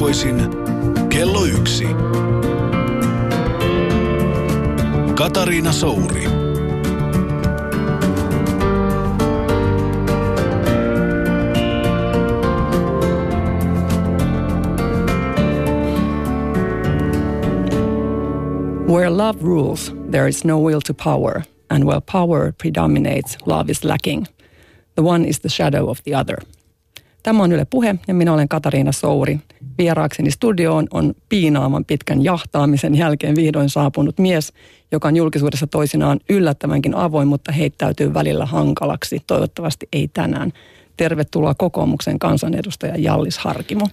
Keskiviikkoisin kello yksi. Katariina Souri. Where love rules, there is no will to power, and where power predominates, love is lacking. The one is the shadow of the other. Tämä on Yle Puhe ja minä olen Katariina Souri. Vieraakseni studioon on piinaaman pitkän jahtaamisen jälkeen vihdoin saapunut mies, joka on julkisuudessa toisinaan yllättävänkin avoin, mutta heittäytyy välillä hankalaksi. Toivottavasti ei tänään. Tervetuloa kokoomuksen kansanedustaja Jallis Harkimo.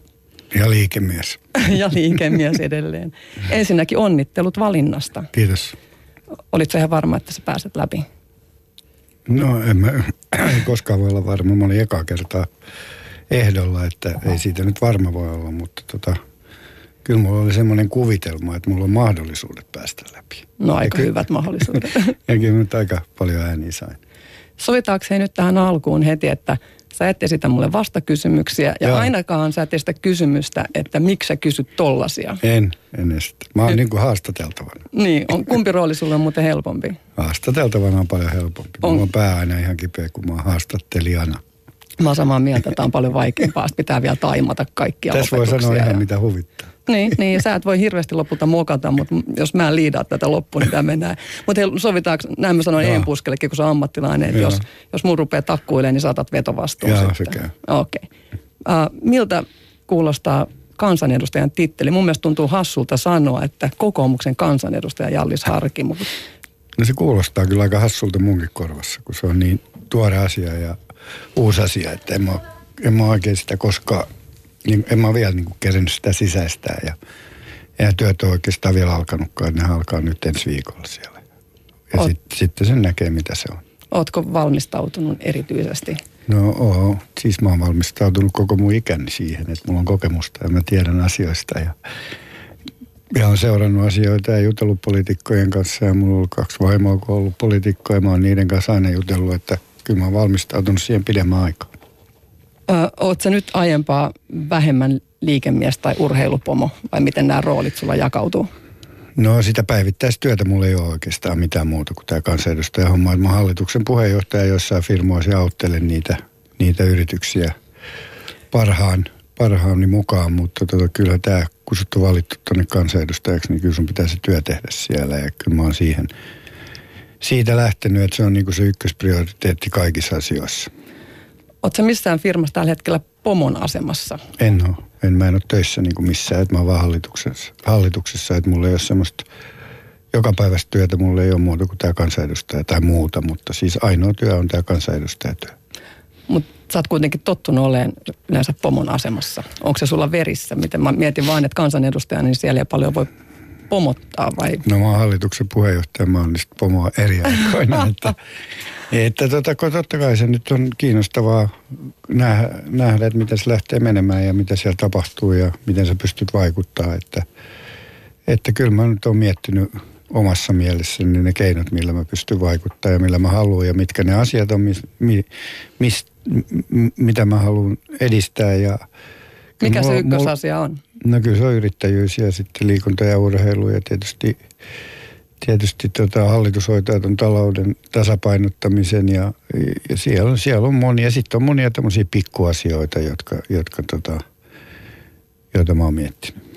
Ja liikemies. ja liikemies edelleen. Ensinnäkin onnittelut valinnasta. Kiitos. Olitko ihan varma, että sä pääset läpi? No en mä en koskaan voi olla varma. Mä olin ekaa kertaa ehdolla, että ei siitä nyt varma voi olla, mutta tota, kyllä mulla oli semmoinen kuvitelma, että mulla on mahdollisuudet päästä läpi. No aika kyllä, hyvät mahdollisuudet. ja kyllä nyt aika paljon ääniä sain. Sovitaakseni nyt tähän alkuun heti, että sä et esitä mulle vastakysymyksiä ja Joo. ainakaan sä et esitä kysymystä, että miksi sä kysyt tollasia. En, en esitä. Mä oon niin kuin haastateltavana. Niin, on, kumpi rooli sulle on muuten helpompi? Haastateltavana on paljon helpompi. On. Mulla on pää aina ihan kipeä, kun mä oon haastattelijana. Mä oon samaa mieltä, että on paljon vaikeampaa. Sitten pitää vielä taimata kaikkia Tässä voi sanoa ihan ja... mitä huvittaa. Niin, niin, sä et voi hirveästi lopulta mokata, mutta jos mä liidaa tätä loppuun, niin tämä mennään. Mutta sovitaanko, näin mä sanoin Een Puskellekin, kun se on ammattilainen, että jos, jos mun rupeaa takkuilemaan, niin saatat vetovastuun Joo, sitten. Okei. Okay. Uh, miltä kuulostaa kansanedustajan titteli? Mun mielestä tuntuu hassulta sanoa, että kokoomuksen kansanedustaja Jallis Harkimo. No se kuulostaa kyllä aika hassulta munkin korvassa, kun se on niin tuore asia ja uusi asia, että en mä, en mä oikein sitä koskaan, niin, en mä vielä niin kerennyt sitä sisäistää ja ja työt on oikeastaan vielä alkanutkaan, ne alkaa nyt ensi viikolla siellä. Ja Oot... sitten sit sen näkee, mitä se on. Ootko valmistautunut erityisesti? No oo. Siis mä oon valmistautunut koko mun ikäni siihen, että mulla on kokemusta ja mä tiedän asioista. Ja, ja on seurannut asioita ja jutellut poliitikkojen kanssa ja mulla on ollut kaksi vaimoa, kun on ollut poliitikkoja. Mä oon niiden kanssa aina jutellut, että kyllä mä oon valmistautunut siihen pidemmän aikaa. Oletko nyt aiempaa vähemmän liikemies tai urheilupomo vai miten nämä roolit sulla jakautuu? No sitä päivittäistyötä mulla ei ole oikeastaan mitään muuta kuin tämä kansanedustaja homma. Mä hallituksen puheenjohtaja jossain firmoissa ja auttelen niitä, niitä yrityksiä parhaan, parhaani mukaan, mutta tota, kyllä tämä, kun sut on valittu tuonne kansanedustajaksi, niin kyllä sun pitää se työ tehdä siellä ja kyllä mä oon siihen, siitä lähtenyt, että se on niin se ykkösprioriteetti kaikissa asioissa. Oletko missään firmassa tällä hetkellä pomon asemassa? En ole. En, mä en ole töissä niin kuin missään, että mä oon vaan hallituksessa, hallituksessa että mulla ei ole semmoista joka päivästä työtä, mulla ei ole muuta kuin tämä kansanedustaja tai muuta, mutta siis ainoa työ on tämä kansanedustajatyö. Mutta sä oot kuitenkin tottunut olemaan yleensä pomon asemassa. Onko se sulla verissä? Miten mä mietin vain, että kansanedustaja, niin siellä ei paljon voi pomottaa vai? No mä oon hallituksen puheenjohtaja, mä oon niistä pomoa eri aikoina, että Että tota, totta kai se nyt on kiinnostavaa nähdä, nähdä, että miten se lähtee menemään ja mitä siellä tapahtuu ja miten sä pystyt vaikuttaa. Että, että kyllä mä nyt oon miettinyt omassa mielessäni ne keinot, millä mä pystyn vaikuttaa ja millä mä haluan ja mitkä ne asiat on, mis, mi, mis, mitä mä haluan edistää. Ja Mikä se ykkösasia on? No kyllä se on yrittäjyys ja sitten liikunta ja urheilu ja tietysti tietysti tota, hallitus hoitaa tuon talouden tasapainottamisen ja, ja siellä, on, siellä on monia. Sitten on monia tämmöisiä pikkuasioita, jotka, jotka tota, joita mä oon miettinyt.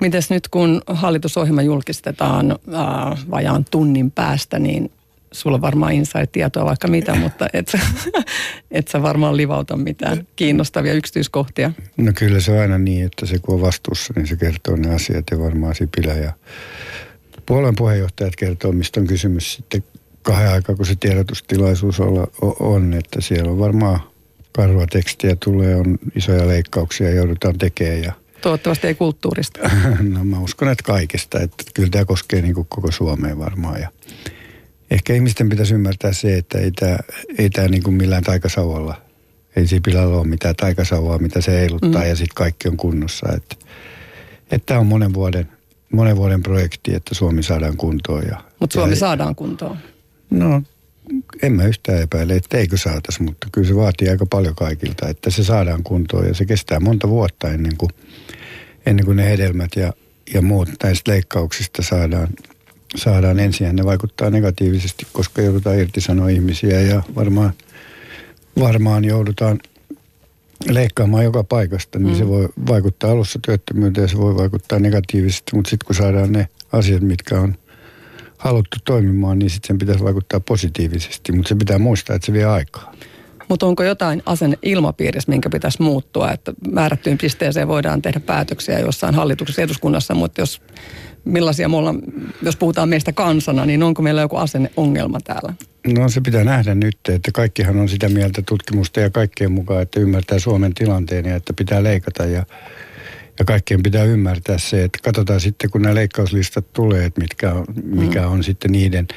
Mites nyt kun hallitusohjelma julkistetaan äh, vajaan tunnin päästä, niin sulla varmaan inside-tietoa vaikka mitä, mutta et, et sä varmaan livauta mitään kiinnostavia yksityiskohtia. No kyllä se on aina niin, että se kun on vastuussa, niin se kertoo ne asiat ja varmaan Sipilä ja puolueen puheenjohtajat kertoo, mistä on kysymys sitten kahden aikaa, kun se tiedotustilaisuus on, että siellä on varmaan karua tekstiä tulee, on isoja leikkauksia joudutaan tekemään ja Toivottavasti ei kulttuurista. no mä uskon, että kaikesta. Että kyllä tämä koskee niin kuin koko Suomeen varmaan. Ja ehkä ihmisten pitäisi ymmärtää se, että ei tämä, ei tämä niin kuin millään taikasauvalla, ei Sipilällä ole mitään taikasauvaa, mitä se eiluttaa mm. ja sitten kaikki on kunnossa. Että, että tämä on monen vuoden monen vuoden projekti, että Suomi saadaan kuntoon. Ja, mutta Suomi ja, saadaan kuntoon? No, en mä yhtään epäile, että eikö saataisi, mutta kyllä se vaatii aika paljon kaikilta, että se saadaan kuntoon ja se kestää monta vuotta ennen kuin, ennen kuin ne hedelmät ja, ja muut näistä leikkauksista saadaan, saadaan ensin. Ne vaikuttaa negatiivisesti, koska joudutaan irtisanoa ihmisiä ja varmaan, varmaan joudutaan leikkaamaan joka paikasta, niin mm. se voi vaikuttaa alussa työttömyyteen ja se voi vaikuttaa negatiivisesti, mutta sitten kun saadaan ne asiat, mitkä on haluttu toimimaan, niin sitten sen pitäisi vaikuttaa positiivisesti, mutta se pitää muistaa, että se vie aikaa. Mutta onko jotain asenne ilmapiirissä, minkä pitäisi muuttua, että määrättyyn pisteeseen voidaan tehdä päätöksiä jossain hallituksessa eduskunnassa, mutta jos millaisia me ollaan, jos puhutaan meistä kansana, niin onko meillä joku asenneongelma täällä? No se pitää nähdä nyt, että kaikkihan on sitä mieltä tutkimusta ja kaikkien mukaan, että ymmärtää Suomen tilanteen ja että pitää leikata ja, ja kaikkien pitää ymmärtää se, että katsotaan sitten kun nämä leikkauslistat tulee, että mitkä on, mikä mm. on sitten niiden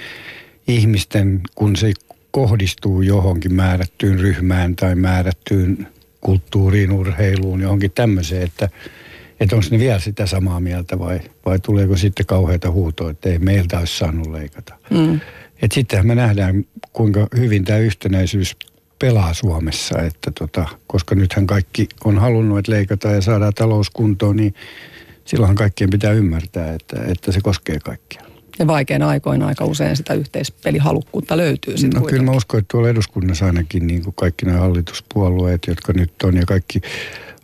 ihmisten, kun se kohdistuu johonkin määrättyyn ryhmään tai määrättyyn kulttuuriin, urheiluun, johonkin tämmöiseen, että, että onko ne vielä sitä samaa mieltä vai, vai tuleeko sitten kauheita huutoa, että ei meiltä olisi saanut leikata. Mm. Et sittenhän me nähdään, kuinka hyvin tämä yhtenäisyys pelaa Suomessa, että tota, koska nythän kaikki on halunnut, että leikataan ja saadaan talous kuntoon, niin silloinhan kaikkien pitää ymmärtää, että, että se koskee kaikkia. Ja vaikeina aikoina aika usein sitä yhteispelihalukkuutta löytyy sitten No kyllä mä uskon, että tuolla eduskunnassa ainakin niin kuin kaikki nämä hallituspuolueet, jotka nyt on ja kaikki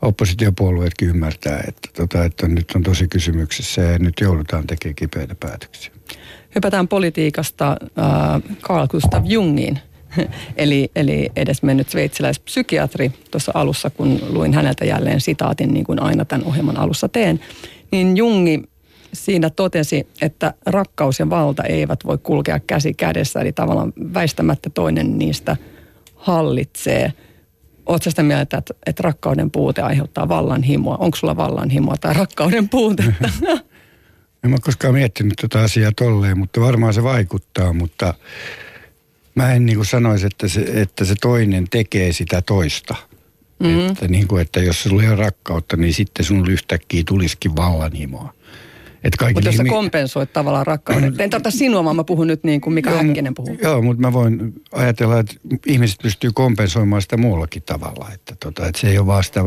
oppositiopuolueetkin ymmärtää, että, tota, että nyt on tosi kysymyksessä ja nyt joudutaan tekemään kipeitä päätöksiä. Hypätään politiikasta äh, Carl Gustav Jungiin, eli, eli edesmennyt sveitsiläispsykiatri tuossa alussa, kun luin häneltä jälleen sitaatin, niin kuin aina tämän ohjelman alussa teen, niin Jungi siinä totesi, että rakkaus ja valta eivät voi kulkea käsi kädessä, eli tavallaan väistämättä toinen niistä hallitsee. Oletko sitä mieltä, että, että rakkauden puute aiheuttaa vallanhimoa? Onko sulla vallanhimoa tai rakkauden puutetta? En mä koskaan miettinyt tätä asiaa tolleen, mutta varmaan se vaikuttaa, mutta mä en niin kuin sanoisi, että se, että se toinen tekee sitä toista. Mm-hmm. Että, niin kuin, että jos sulla ei ole rakkautta, niin sitten sun yhtäkkiä tulisikin vallanhimoa. Mutta jos sä kompensoit tavallaan rakkauden. En tarkoita sinua, vaan mä puhun nyt niin kuin Mika joo, Häkkinen puhuu. Joo, mutta mä voin ajatella, että ihmiset pystyy kompensoimaan sitä muullakin tavalla. Että, tota, että se ei ole vaan sitä...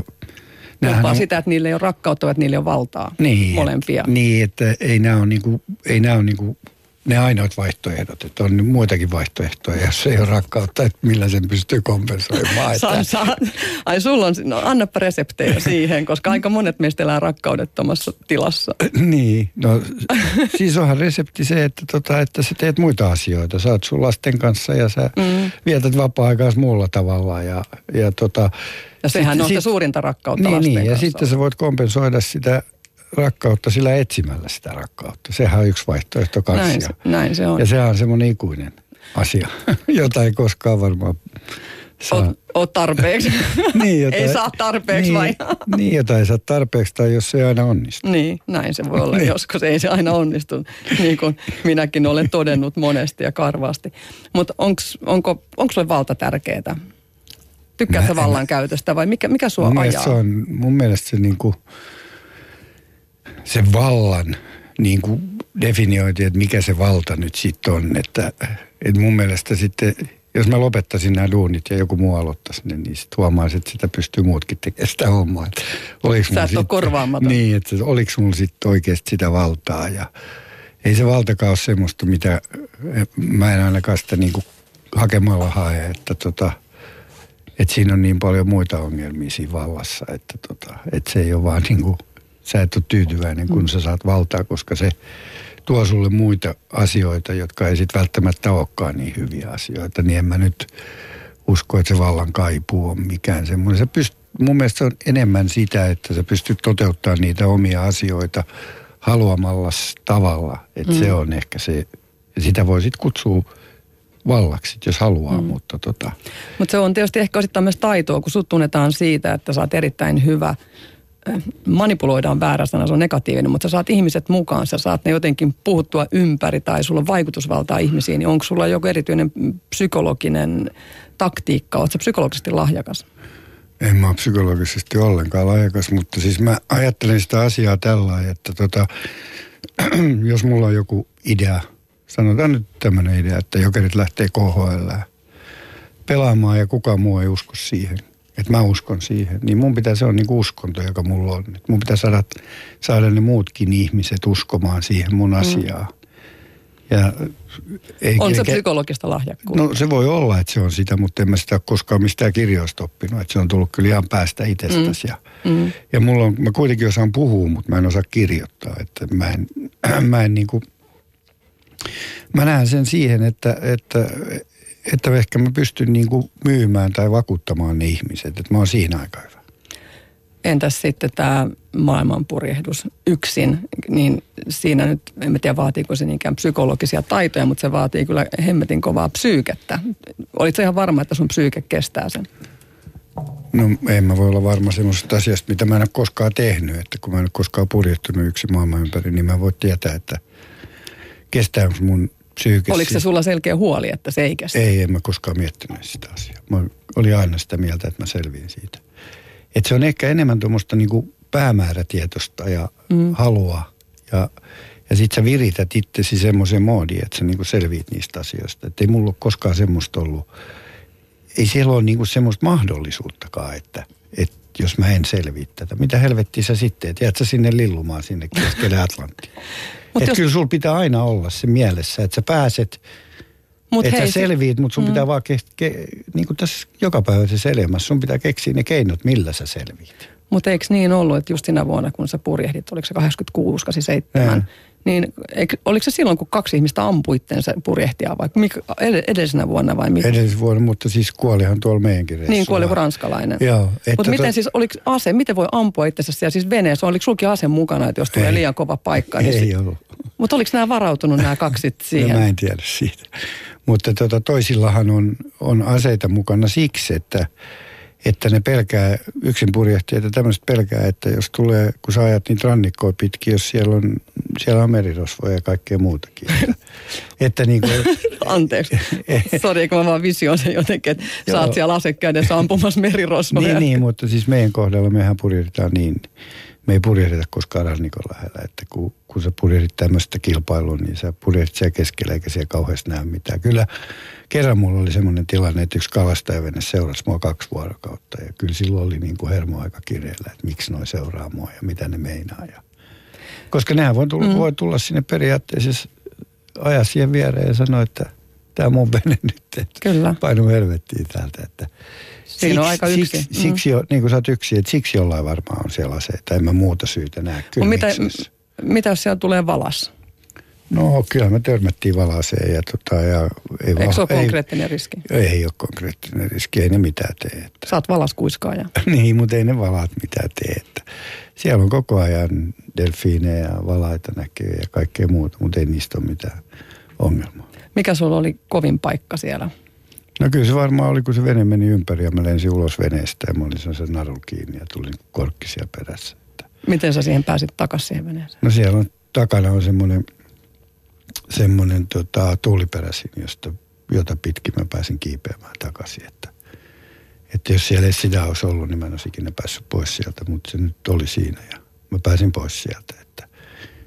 Jopa on... sitä, että niille ei ole rakkautta, että niille on valtaa. Niin, molempia. niin, että ei nämä ole, niin kuin, ei nämä ole niin kuin ne ainoat vaihtoehdot, että on muitakin vaihtoehtoja, jos ei ole rakkautta, että millä sen pystyy kompensoimaan. Saa, saa. Ai sulla on, no annapa reseptejä siihen, koska aika monet meistä elää rakkaudettomassa tilassa. niin, no siis onhan resepti se, että, tota, että sä teet muita asioita. Sä oot sun lasten kanssa ja sä mm. vietät vapaa-aikaa muulla tavalla ja, ja tota, ja sehän sit, on se suurinta rakkautta niin, lasten niin, kanssa. ja sitten sä voit kompensoida sitä rakkautta sillä etsimällä sitä rakkautta. Sehän on yksi vaihtoehto kanssa. Näin, näin se on. Ja sehän on semmoinen ikuinen asia, jota ei koskaan varmaan saa. Oot, oot tarpeeksi. niin, jota, ei saa tarpeeksi niin, vai? niin, jota ei saa tarpeeksi tai jos se ei aina onnistu. Niin, näin se voi olla niin. joskus. Ei se aina onnistu, niin kuin minäkin olen todennut monesti ja karvaasti. Mutta onko, onko sulle valta tärkeää? Tykkäätkö vallan käytöstä vai mikä, mikä sua mun ajaa? Se on, mun mielestä se niin kuin, sen vallan niin kuin definioitiin, että mikä se valta nyt sitten on. Että, että mun mielestä sitten, jos mä lopettaisin nämä duunit ja joku muu aloittaisi ne, niin sitten huomaisin, että sitä pystyy muutkin tekemään sitä hommaa. Että Sä et ole korvaamaton. Niin, että oliko mulla sitten oikeasti sitä valtaa ja ei se valtakaan ole semmoista, mitä mä en ainakaan sitä niin kuin hakemalla hae, että tota, että siinä on niin paljon muita ongelmia siinä vallassa, että, tota, että se ei ole vaan niin kuin sä et ole tyytyväinen, kun sä saat valtaa, koska se tuo sulle muita asioita, jotka ei sitten välttämättä olekaan niin hyviä asioita. Niin en mä nyt usko, että se vallan kaipuu on mikään semmoinen. Se pyst, mun mielestä se on enemmän sitä, että sä pystyt toteuttamaan niitä omia asioita haluamalla tavalla. Että mm. se on ehkä se, sitä voi sitten kutsua vallaksi, jos haluaa, mm. mutta tota. Mutta se on tietysti ehkä osittain myös taitoa, kun sut tunnetaan siitä, että sä oot erittäin hyvä – manipuloidaan väärä sana, se on negatiivinen, mutta sä saat ihmiset mukaan, sä saat ne jotenkin puhuttua ympäri tai sulla on vaikutusvaltaa ihmisiin, niin onko sulla joku erityinen psykologinen taktiikka, oletko psykologisesti lahjakas? En mä ole psykologisesti ollenkaan lahjakas, mutta siis mä ajattelen sitä asiaa tällä että tota, jos mulla on joku idea, sanotaan nyt tämmöinen idea, että jokerit lähtee KHL pelaamaan ja kukaan muu ei usko siihen – että mä uskon siihen, niin mun pitää, se on niin kuin uskonto, joka mulla on. Et mun pitää saada, saada ne muutkin ihmiset uskomaan siihen mun asiaan. Mm. Ja ei, on se psykologista lahjakkuutta? No se voi olla, että se on sitä, mutta en mä sitä koskaan mistään kirjoista oppinut. Että se on tullut kyllä ihan päästä itsestäsi. Mm. Ja, mm. ja mulla on, mä kuitenkin osaan puhua, mutta mä en osaa kirjoittaa. Että mä en, mä en niin kuin, mä näen sen siihen, että, että, että ehkä mä pystyn niin kuin myymään tai vakuuttamaan ne ihmiset. Että mä oon siinä aika hyvä. Entäs sitten tämä maailmanpurjehdus yksin, niin siinä nyt, en tiedä vaatiiko se niinkään psykologisia taitoja, mutta se vaatii kyllä hemmetin kovaa psyykettä. Olitko ihan varma, että sun psyyke kestää sen? No en mä voi olla varma semmoisesta asiasta, mitä mä en ole koskaan tehnyt. Että kun mä en ole koskaan purjehtunut yksi maailman ympäri, niin mä voin tietää, että kestää mun psyyke. Oliko se sulla selkeä huoli, että se ei kestä? Ei, en mä koskaan miettinyt sitä asiaa. Mä olin aina sitä mieltä, että mä selviin siitä. Että se on ehkä enemmän tuommoista niinku päämäärätietosta ja mm. halua. Ja, ja sitten sä virität itsesi semmoiseen moodiin, että sä niinku selviit niistä asioista. Että ei mulla ole koskaan semmoista ollut. Ei siellä ole niinku semmoista mahdollisuuttakaan, että, että jos mä en selviä tätä. Mitä helvettiä sä sitten, että jäät sä sinne lillumaan sinne keskelle Atlanttia. että jos... kyllä sulla pitää aina olla se mielessä, että sä pääset Mut että sä selviit, mutta sun mm. pitää vaan, ke, ke, niin kuin tässä jokapäiväisessä elämässä, sun pitää keksiä ne keinot, millä sä selviit. Mutta eikö niin ollut, että just sinä vuonna, kun sä purjehdit, oliko se 86, 87, niin oliko se silloin, kun kaksi ihmistä ampui itseensä purjehtia vai edellisenä vuonna vai mikä? Edellisenä vuonna, mutta siis kuolihan tuolla meidänkin reissulla. Niin, kuoli ranskalainen. Joo. Mutta miten to... siis, oliko ase, miten voi ampua itsensä siellä siis veneessä? Oliko sulki ase mukana, että jos tulee ei. liian kova paikka? Niin ei sit... ollut. Mutta oliko nämä varautunut nämä kaksi siihen? No, mä en tiedä siitä. Mutta tota, toisillahan on, on aseita mukana siksi, että että ne pelkää, yksin purjehtijat ja tämmöiset pelkää, että jos tulee, kun sä ajat niitä rannikkoa pitkin, jos siellä on, siellä on merirosvoja ja kaikkea muutakin. Että, että niin kuin, Anteeksi, sori, kun mä vaan visioin sen jotenkin, että sä oot siellä asekäydessä ampumassa merirosvoja. niin, niin, mutta siis meidän kohdalla mehän purjehditaan niin, me ei purjehdita koskaan rannikon lähellä. Että kun, kun sä purjehdit tämmöistä kilpailua, niin sä purjehdit siellä keskellä eikä siellä kauheasti näe mitään. Kyllä kerran mulla oli semmoinen tilanne, että yksi kalastajavene seurasi mua kaksi vuorokautta. Ja kyllä silloin oli niin kuin hermo aika kireellä, että miksi noi seuraa mua ja mitä ne meinaa. Ja, koska nehän voi tulla, mm. voi tulla sinne periaatteessa ajaa siihen viereen ja sanoa, että tämä on mun vene nyt. Että Kyllä. Painu helvettiin täältä. Että Siinä siksi, on aika yksi. Siksi, mm. siksi niin kuin sä oot yksi, että siksi jollain varmaan on siellä aseita. En mä muuta syytä näe. Kyllä mitä, mitä jos siellä tulee valas? No kyllä me törmättiin valaseen ja, tota, ja ei Eikö se ole konkreettinen ei, riski? Ei ole konkreettinen riski, ei ne mitään tee. Että. Sä oot valaskuiskaaja. niin, mutta ei ne valaat mitään tee. Että. Siellä on koko ajan delfiinejä ja valaita näkyy ja kaikkea muuta, mutta ei niistä ole mitään ongelmaa. Mikä sulla oli kovin paikka siellä? No kyllä se varmaan oli, kun se vene meni ympäri ja mä lensin ulos veneestä ja mä olin sen narun kiinni ja tulin korkkisia perässä. Miten sä siihen pääsit takaisin siihen veneeseen? No siellä on, takana on semmoinen, semmoinen tota, tuuliperäsin, josta, jota pitkin mä pääsin kiipeämään takaisin. Että, että jos siellä ei sitä olisi ollut, niin mä en olisi ikinä päässyt pois sieltä, mutta se nyt oli siinä ja mä pääsin pois sieltä. Että,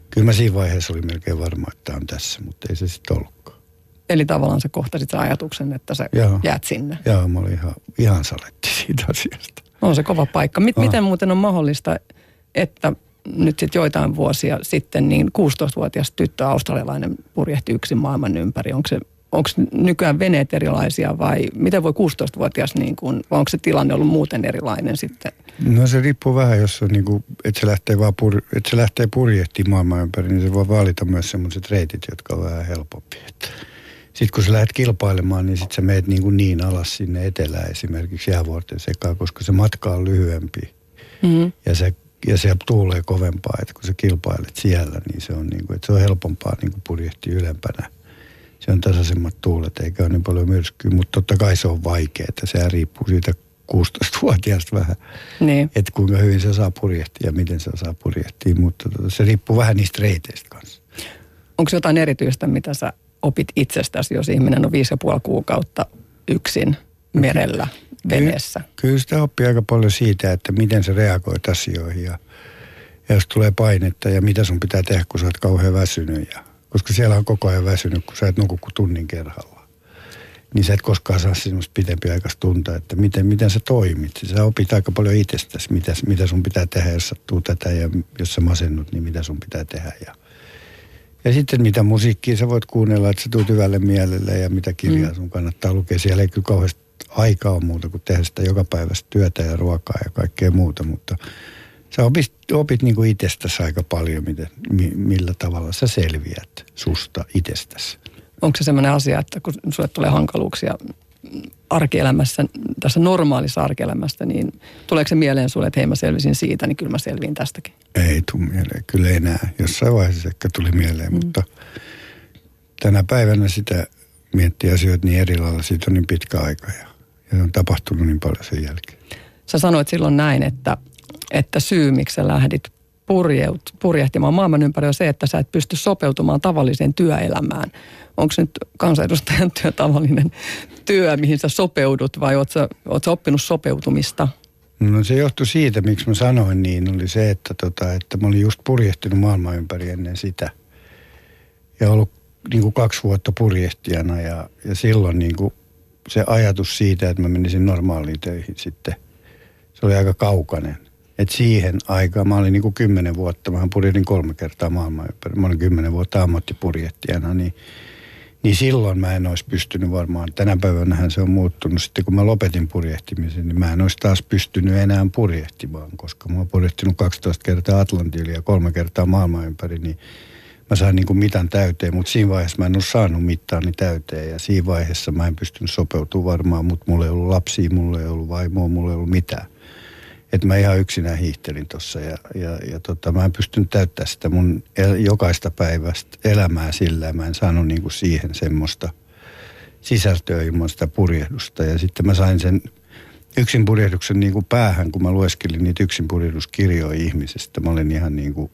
kyllä mä siinä vaiheessa olin melkein varma, että tämä on tässä, mutta ei se sitten ollutkaan. Eli tavallaan sä kohtasit sen ajatuksen, että sä Joo. jäät sinne. Joo, mä olin ihan, ihan saletti siitä asiasta. On se kova paikka. M-. Miten muuten on mahdollista, että nyt sitten joitain vuosia sitten niin 16-vuotias tyttö australialainen purjehti yksin maailman ympäri. Onko se onko nykyään veneet erilaisia vai miten voi 16-vuotias, niin kuin, vai onko se tilanne ollut muuten erilainen sitten? No se riippuu vähän, jos on niin kuin, että se lähtee, vaan pur, että se lähtee purjehtimaan maailman ympäri, niin se voi valita myös sellaiset reitit, jotka on vähän helpompia. Sitten kun sä lähdet kilpailemaan, niin sitten sä meet niin, kuin niin alas sinne etelään esimerkiksi jäävuorten sekaan, koska se matka on lyhyempi. Mm-hmm. Ja se ja se tuulee kovempaa, että kun sä kilpailet siellä, niin se on, niin kuin, että se on helpompaa niin kuin purjehti ylempänä. Se on tasaisemmat tuulet, eikä ole niin paljon myrskyä, mutta totta kai se on vaikeaa, että se riippuu siitä 16-vuotiaasta vähän, niin. että kuinka hyvin se saa purjehtia ja miten se saa purjehtia, mutta tota, se riippuu vähän niistä reiteistä kanssa. Onko jotain erityistä, mitä sä opit itsestäsi, jos ihminen on viisi ja puoli kuukautta yksin merellä, veneessä? Kyllä, kyllä sitä oppii aika paljon siitä, että miten se reagoit asioihin ja, ja jos tulee painetta ja mitä sun pitää tehdä, kun sä oot kauhean väsynyt. Ja, koska siellä on koko ajan väsynyt, kun sä et nuku kuin tunnin kerralla. niin sä et koskaan saa semmoista pitempiaikaista tuntaa, että miten, miten sä toimit. Sä opit aika paljon itsestäsi, mitä, mitä sun pitää tehdä, jos sattuu tätä ja jos sä masennut, niin mitä sun pitää tehdä. Ja, ja sitten mitä musiikkia sä voit kuunnella, että sä tuut hyvälle mielelle ja mitä kirjaa mm. sun kannattaa lukea. Siellä ei kyllä kauheasti aikaa on muuta kuin tehdä sitä joka päivästä työtä ja ruokaa ja kaikkea muuta, mutta sä opit, opit niin kuin itsestäsi aika paljon, miten, millä tavalla sä selviät susta itsestäsi. Onko se sellainen asia, että kun sulle tulee hankaluuksia arkielämässä, tässä normaalissa arkielämässä, niin tuleeko se mieleen sulle, että hei mä selvisin siitä, niin kyllä mä selviin tästäkin? Ei tule mieleen, kyllä enää. Jossain vaiheessa ehkä tuli mieleen, mm. mutta tänä päivänä sitä miettii asioita niin eri lailla, siitä on niin pitkä aika ja on tapahtunut niin paljon sen jälkeen. Sä sanoit silloin näin, että, että syy, miksi sä lähdit purjeut, purjehtimaan maailman ympäri on se, että sä et pysty sopeutumaan tavalliseen työelämään. Onko nyt kansanedustajan työ tavallinen työ, mihin sä sopeudut vai oot sä, oot sä oppinut sopeutumista? No se johtui siitä, miksi mä sanoin niin, oli se, että, tota, että mä olin just purjehtinut maailman ympäri ennen sitä. Ja ollut niin kuin kaksi vuotta purjehtijana ja, ja silloin niin kuin se ajatus siitä, että mä menisin normaaliin töihin sitten, se oli aika kaukainen. Et siihen aikaan, mä olin niin kuin kymmenen vuotta, mä purjehdin kolme kertaa maailman ympäri, mä olin kymmenen vuotta ammattipurjehtijana, niin, niin silloin mä en olisi pystynyt varmaan, tänä päivänä se on muuttunut, sitten kun mä lopetin purjehtimisen, niin mä en olisi taas pystynyt enää purjehtimaan, koska mä oon purjehtinut 12 kertaa Atlantin ja kolme kertaa maailman ympäri, niin mä sain niin kuin mitan täyteen, mutta siinä vaiheessa mä en ole saanut mittaani täyteen ja siinä vaiheessa mä en pystynyt sopeutumaan varmaan, mutta mulla ei ollut lapsia, mulla ei ollut vaimoa, mulla ei ollut mitään että mä ihan yksinään hiihtelin tuossa ja, ja, ja tota, mä en pystynyt täyttämään sitä mun jokaista päivästä elämää sillä mä en saanut niinku siihen semmoista sisältöä ilman sitä purjehdusta ja sitten mä sain sen yksin purjehduksen niinku päähän, kun mä lueskelin niitä yksin purjehduskirjoja ihmisestä. Mä olin ihan niinku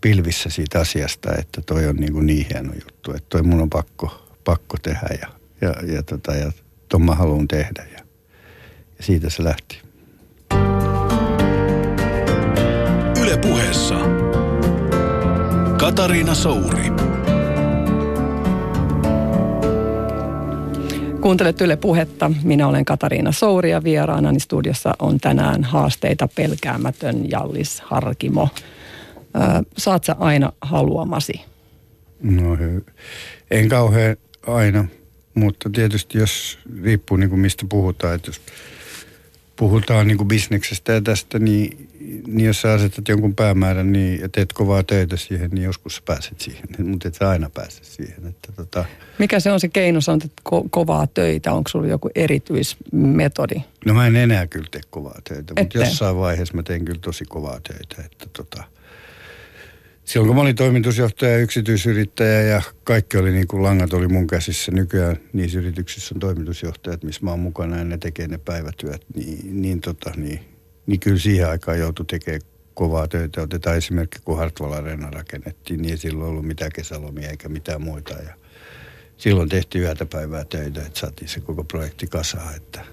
pilvissä siitä asiasta, että toi on niinku niin hieno juttu, että toi mun on pakko, pakko tehdä ja, ja, ja, tota, ja ton mä haluan tehdä ja, ja siitä se lähti. puheessa Katariina Souri. Kuuntelet Yle Puhetta. Minä olen Katariina Souri ja vieraanani studiossa on tänään haasteita pelkäämätön Jallis Harkimo. Saat sä aina haluamasi? No en kauhean aina, mutta tietysti jos riippuu niin kuin mistä puhutaan, että jos puhutaan niin kuin bisneksestä ja tästä, niin, niin jos sä asetat jonkun päämäärän niin, ja teet kovaa töitä siihen, niin joskus sä pääset siihen, mutta et sä aina pääse siihen. Että tota... Mikä se on se keino, sanot, että ko- kovaa töitä, onko sulla joku erityismetodi? No mä en enää kyllä tee kovaa töitä, mutta jossain vaiheessa mä teen kyllä tosi kovaa töitä, että tota, silloin kun mä olin toimitusjohtaja ja yksityisyrittäjä ja kaikki oli niin kuin langat oli mun käsissä. Nykyään niissä yrityksissä on toimitusjohtajat, missä mä oon mukana ja ne tekee ne päivätyöt. Niin, niin, tota, niin, niin kyllä siihen aikaan joutui tekemään kovaa töitä. Otetaan esimerkki, kun Hartwall Arena rakennettiin, niin ei silloin ollut mitään kesälomia eikä mitään muita. Ja silloin tehtiin yötä päivää töitä, että saatiin se koko projekti kasaan. Että.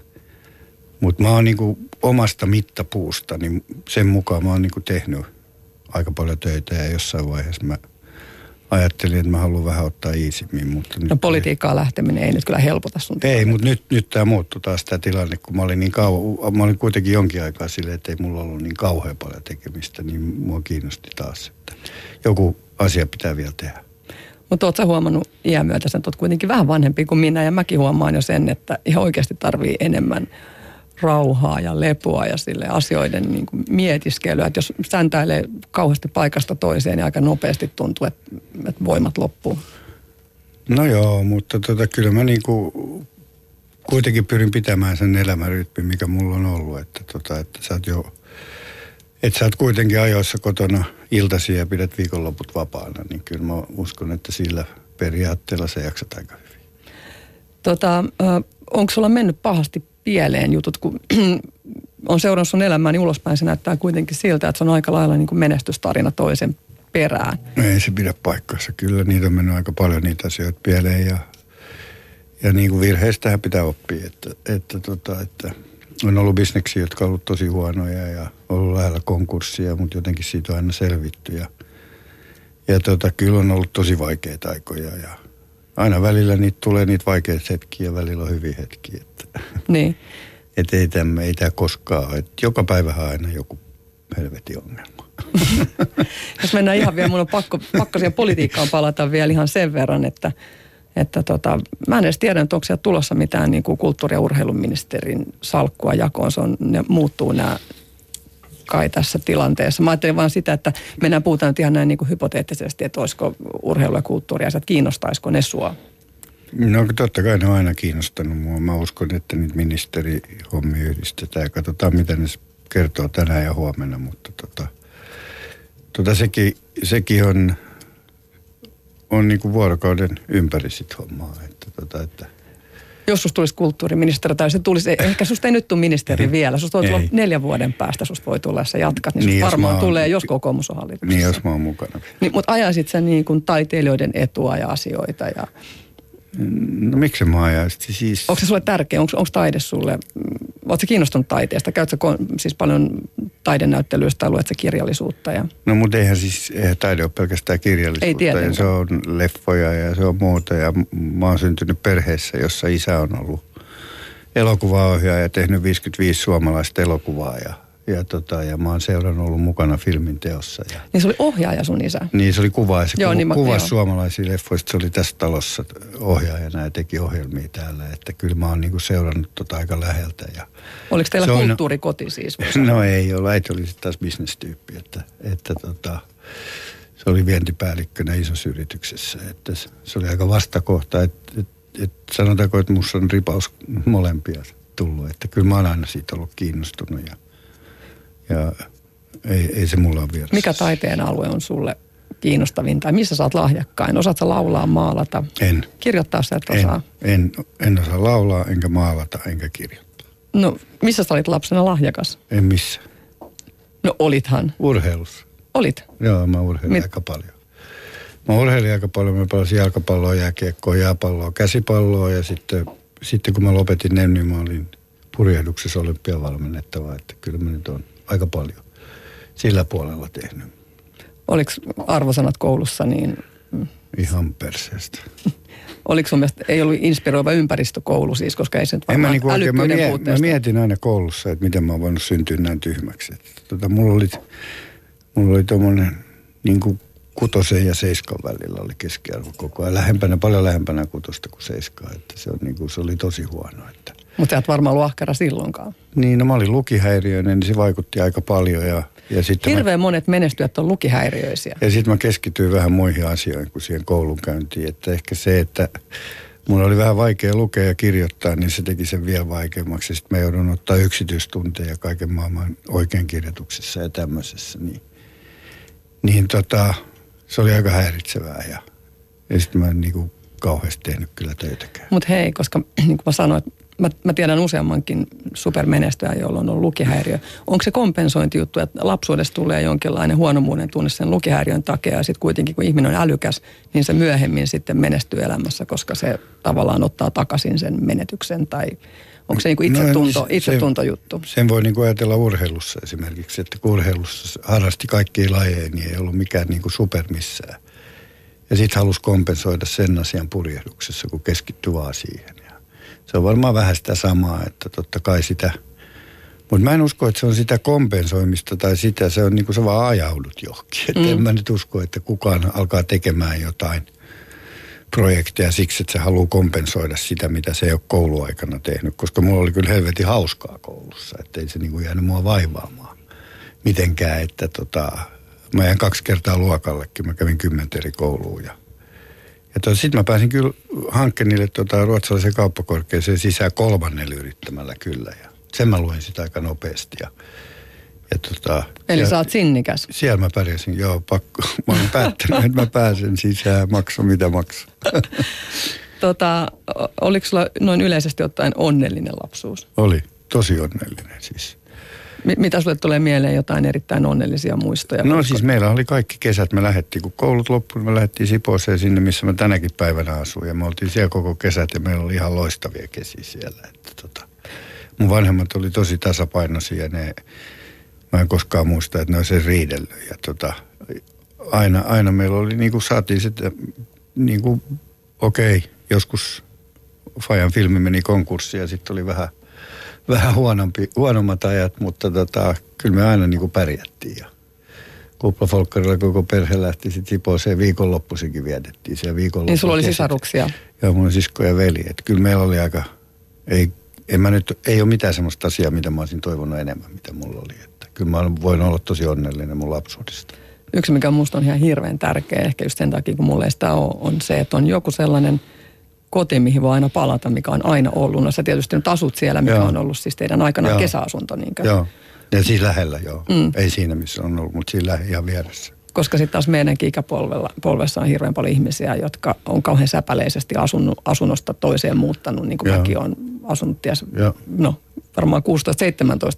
Mutta mä oon niin omasta mittapuusta, niin sen mukaan mä oon niin tehnyt aika paljon töitä ja jossain vaiheessa mä ajattelin, että mä haluan vähän ottaa iisimmin. Mutta no politiikkaa lähteminen ei nyt kyllä helpota sun tilannetta. Ei, mutta nyt, nyt tämä muuttui taas tämä tilanne, kun mä olin niin kauan, mä olin kuitenkin jonkin aikaa silleen, että ei mulla ollut niin kauhean paljon tekemistä, niin mua kiinnosti taas, että joku asia pitää vielä tehdä. Mutta ootko huomannut iän myötä, että oot kuitenkin vähän vanhempi kuin minä ja mäkin huomaan jo sen, että ihan oikeasti tarvii enemmän rauhaa ja lepoa ja sille asioiden niin kuin mietiskelyä. Että jos säntäilee kauheasti paikasta toiseen, niin aika nopeasti tuntuu, että, että voimat loppuu. No joo, mutta tota, kyllä mä niin kuin kuitenkin pyrin pitämään sen elämärytmin, mikä mulla on ollut. Että, tota, että sä oot jo, että sä oot kuitenkin ajoissa kotona iltasi ja pidät viikonloput vapaana, niin kyllä mä uskon, että sillä periaatteella se jaksat aika hyvin. Tota, onko sulla mennyt pahasti pieleen jutut, kun on seurannut sun elämää, niin ulospäin se näyttää kuitenkin siltä, että se on aika lailla niin kuin menestystarina toisen perään. No ei se pidä paikkansa. Kyllä niitä on mennyt aika paljon niitä asioita pieleen ja, ja niin kuin virheistähän pitää oppia. Että, että, tota, että on ollut bisneksiä, jotka on ollut tosi huonoja ja ollut lähellä konkurssia, mutta jotenkin siitä on aina selvitty. Ja, ja tota, kyllä on ollut tosi vaikeita aikoja ja, aina välillä niitä tulee niitä vaikeita hetkiä ja välillä on hyviä hetkiä. Että, Niin. et ei tämä ei tää koskaan ole. Joka päivä on aina joku helvetin ongelma. Jos mennään ihan vielä, mun on pakko, pakko siihen politiikkaan palata vielä ihan sen verran, että, että tota, mä en edes tiedä, että onko siellä tulossa mitään niin kuin kulttuuri- ja urheiluministerin salkkua jakoon. Se on, ne muuttuu nämä kai tässä tilanteessa. Mä ajattelin vaan sitä, että mennään puhutaan nyt ihan näin niin kuin hypoteettisesti, että olisiko urheilu- ja kulttuuriasiat, kiinnostaisiko ne sua? No totta kai ne on aina kiinnostanut mua. Mä uskon, että niitä ministerihommia yhdistetään katsotaan, mitä ne kertoo tänään ja huomenna. Mutta tota, tota sekin, sekin on, on niinku vuorokauden ympäri sit hommaa. Että tota, että Jos susta tulisi kulttuuriministeri tai se tulisi, ehkä susta ei nyt tule ministeri vielä, susta voi tulla Ei. neljän vuoden päästä, susta voi tulla, jos sä jatkat, niin, Niin, jos varmaan oon- tulee, jos kokoomus on hallituksessa. niin jos mä oon mukana. Niin, mutta ajaisit sä niin kuin taiteilijoiden etua ja asioita ja No miksi mä ajaisin? Siis, onko se sulle tärkeä, onko, onko taide sulle, oletko kiinnostunut taiteesta, käytkö siis paljon taidenäyttelyistä tai luet sä kirjallisuutta ja No mutta eihän siis, eihän taide ole pelkästään kirjallisuutta. Ei tietenkään. ja se on leffoja ja se on muuta. Ja mä oon syntynyt perheessä, jossa isä on ollut elokuvaohjaaja ja tehnyt 55 suomalaista elokuvaa. Ja, ja, tota, ja mä oon seurannut ollut mukana filmin teossa. Ja, niin se oli ohjaaja sun isä. niin se oli kuva, se Joo, ku, niin mä- kuvasi joo. suomalaisia leffoja. sit Se oli tässä talossa ohjaajana ja teki ohjelmia täällä. Että kyllä mä oon niinku seurannut tota aika läheltä. Ja, Oliko teillä Se on- kulttuurikoti siis? No ei ole, äiti oli sitten taas bisnestyyppi, että, että tota, se oli vientipäällikkönä isossa yrityksessä, että se, se oli aika vastakohta, että, että, että sanotaanko, että musta on ripaus molempia tullut, että kyllä mä oon aina siitä ollut kiinnostunut ja, ja ei, ei se mulla ole vieressä. Mikä taiteen alue on sulle kiinnostavin tai missä sä oot lahjakkain? Osaat sä laulaa, maalata? En, Kirjoittaa sä et en, osaa? en, en osaa laulaa, enkä maalata, enkä kirjoittaa. No missä sä olit lapsena lahjakas? En missään. No olithan. Urheilussa. Olit. Joo, mä urheilin Mit- aika paljon. Mä urheilin aika paljon. Mä pelasin jalkapalloa, jääkiekkoa, jääpalloa, käsipalloa ja sitten, sitten kun mä lopetin ne, niin mä olin purjehduksessa olympiavalmennettava. Että kyllä mä nyt on aika paljon sillä puolella tehnyt. Oliko arvosanat koulussa niin, Ihan perseestä. oliko sun mielestä, ei ollut inspiroiva ympäristökoulu siis, koska ei se nyt En mä, varmaan niinku oikein, mä, mie- mä mietin aina koulussa, että miten mä oon voinut syntyä näin tyhmäksi. Että, tota, mulla oli, mulla oli tommonen niin kuin kutosen ja seiskan välillä oli keskiarvo koko ajan. Lähempänä, paljon lähempänä kutosta kuin seiskaa. Että se, on, niin kuin, se oli tosi huono. Että. Mutta sä et varmaan ollut ahkera silloinkaan. Niin, no mä olin lukihäiriöinen, niin se vaikutti aika paljon. Ja, ja sitten mä, Hirveän monet menestyjät on lukihäiriöisiä. ja sitten mä keskityin vähän muihin asioihin kuin siihen koulunkäyntiin. Että ehkä se, että mulla oli vähän vaikea lukea ja kirjoittaa, niin se teki sen vielä vaikeammaksi. Sitten mä joudun ottaa yksityistunteja kaiken maailman oikeinkirjoituksessa ja tämmöisessä. Niin, niin tota, se oli aika häiritsevää ja, ja sitten mä en niinku kauheasti tehnyt kyllä töitäkään. Mutta hei, koska niin kuin mä sanoin, että mä, mä tiedän useammankin supermenestyjän, jolla on ollut lukihäiriö. Onko se kompensointijuttu, että lapsuudessa tulee jonkinlainen huonomuuden tunne sen lukihäiriön takia ja sitten kuitenkin kun ihminen on älykäs, niin se myöhemmin sitten menestyy elämässä, koska se tavallaan ottaa takaisin sen menetyksen tai onko se niin kuin itsetunto, No, se- itsetuntojuttu? Sen voi niin kuin ajatella urheilussa esimerkiksi, että kun urheilussa harrasti kaikkia lajeja, niin ei ollut mikään niin kuin super missään. Ja sitten halusi kompensoida sen asian purjehduksessa, kun keskittyi vaan siihen. Se on varmaan vähän sitä samaa, että totta kai sitä, mutta mä en usko, että se on sitä kompensoimista tai sitä, se on niin kuin sä vaan ajaudut johonkin. Että Mm. en mä nyt usko, että kukaan alkaa tekemään jotain projekteja siksi, että se haluaa kompensoida sitä, mitä se ei ole kouluaikana tehnyt. Koska mulla oli kyllä helvetin hauskaa koulussa, että ei se niin kuin jäänyt mua vaivaamaan mitenkään, että tota, mä jäin kaksi kertaa luokallekin, mä kävin kymmentä eri kouluun ja ja sitten mä pääsin kyllä hankkeenille tota, ruotsalaisen kauppakorkeeseen sisään kolmannella yrittämällä kyllä. Ja sen mä luin sitä aika nopeasti. Ja, ja tota, Eli ja, sä oot sinnikäs. Siellä mä pärjäsin, joo, pakko. Mä olen päättänyt, että mä pääsen sisään, maksu mitä maksu. Tota, oliko sulla noin yleisesti ottaen onnellinen lapsuus? Oli tosi onnellinen siis. Mi- mitä sulle tulee mieleen jotain erittäin onnellisia muistoja? No siis meillä oli kaikki kesät, me lähdettiin, kun koulut loppuivat, me lähdettiin Sipooseen sinne, missä mä tänäkin päivänä asun. Ja me oltiin siellä koko kesät ja meillä oli ihan loistavia kesiä siellä. Että tota, mun vanhemmat oli tosi tasapainoisia ja ne, mä en koskaan muista, että ne olisi riidellyt. Ja tota, aina, aina meillä oli, niin kuin saatiin sitä, niin kuin okei, joskus Fajan filmi meni konkurssiin ja sitten oli vähän, vähän huonompi, huonommat ajat, mutta tota, kyllä me aina niin kuin pärjättiin. Ja Kuplafolkkarilla koko perhe lähti sitten Sipooseen viikonloppuisinkin vietettiin siellä viikonloppu. Niin sulla oli sisaruksia? Joo, on sisko ja veli. Et kyllä meillä oli aika, ei, en mä nyt, ei ole mitään sellaista asiaa, mitä mä olisin toivonut enemmän, mitä mulla oli. Että kyllä mä voin olla tosi onnellinen mun lapsuudesta. Yksi, mikä musta on ihan hirveän tärkeä, ehkä just sen takia, kun mulla ei sitä ole, on se, että on joku sellainen koti, mihin voi aina palata, mikä on aina ollut. No sä tietysti nyt asut siellä, mikä joo. on ollut siis teidän aikana joo. kesäasunto. Niinkö? Joo, ja siis lähellä joo. Mm. Ei siinä, missä on ollut, mutta siinä ihan vieressä koska sitten taas meidänkin ikäpolvessa on hirveän paljon ihmisiä, jotka on kauhean säpäleisesti asunut, asunnosta toiseen muuttanut, niin kuin Joo. mäkin on asunut, ties, no varmaan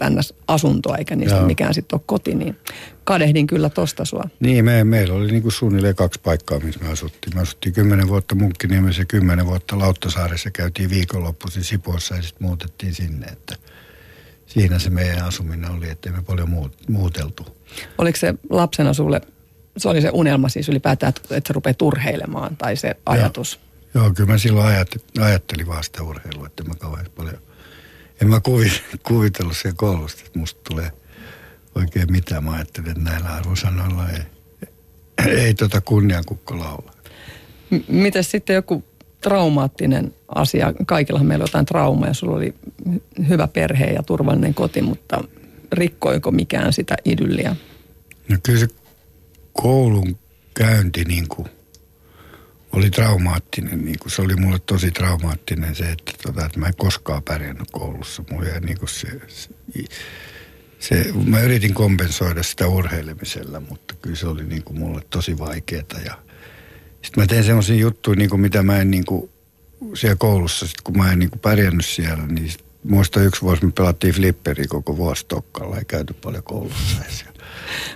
16-17 ns-asuntoa, eikä niistä Joo. mikään sitten ole koti, niin kadehdin kyllä tosta sua. Niin, me, meillä oli niinku suunnilleen kaksi paikkaa, missä me asuttiin. Me asuttiin kymmenen vuotta Munkkiniemessä ja kymmenen vuotta Lauttasaaressa. Käytiin viikonloppuisin Sipoossa ja sitten muutettiin sinne, että siinä se meidän asuminen oli, ettei me paljon muut, muuteltu. Oliko se lapsena sulle se oli se unelma siis ylipäätään, että, että sä rupeat urheilemaan tai se ajatus. Joo, Joo kyllä mä silloin ajattelin, ajattelin vaan sitä urheilua, että mä kauhean paljon, en mä kuvi, kuvitellut siellä koulusta, että musta tulee oikein mitään. Mä ajattelin, että näillä arvosanoilla ei, ei tota kunniankukko laula. M- miten sitten joku traumaattinen asia, kaikillahan meillä on jotain traumaa ja sulla oli hyvä perhe ja turvallinen koti, mutta rikkoiko mikään sitä idylliä? No kyllä se koulun käynti niin kuin oli traumaattinen. Niin kuin se oli mulle tosi traumaattinen se, että, tota, että mä en koskaan pärjännyt koulussa. Mulla jäi niin kuin se, se, se, mä yritin kompensoida sitä urheilemisella, mutta kyllä se oli niin kuin mulle tosi vaikeaa. Ja sitten mä tein semmoisia juttuja, niin kuin mitä mä en niin kuin siellä koulussa, sit kun mä en niin kuin pärjännyt siellä, niin muista yksi vuosi me pelattiin flipperi koko vuosi Tokkalla, ei käyty paljon koulussa.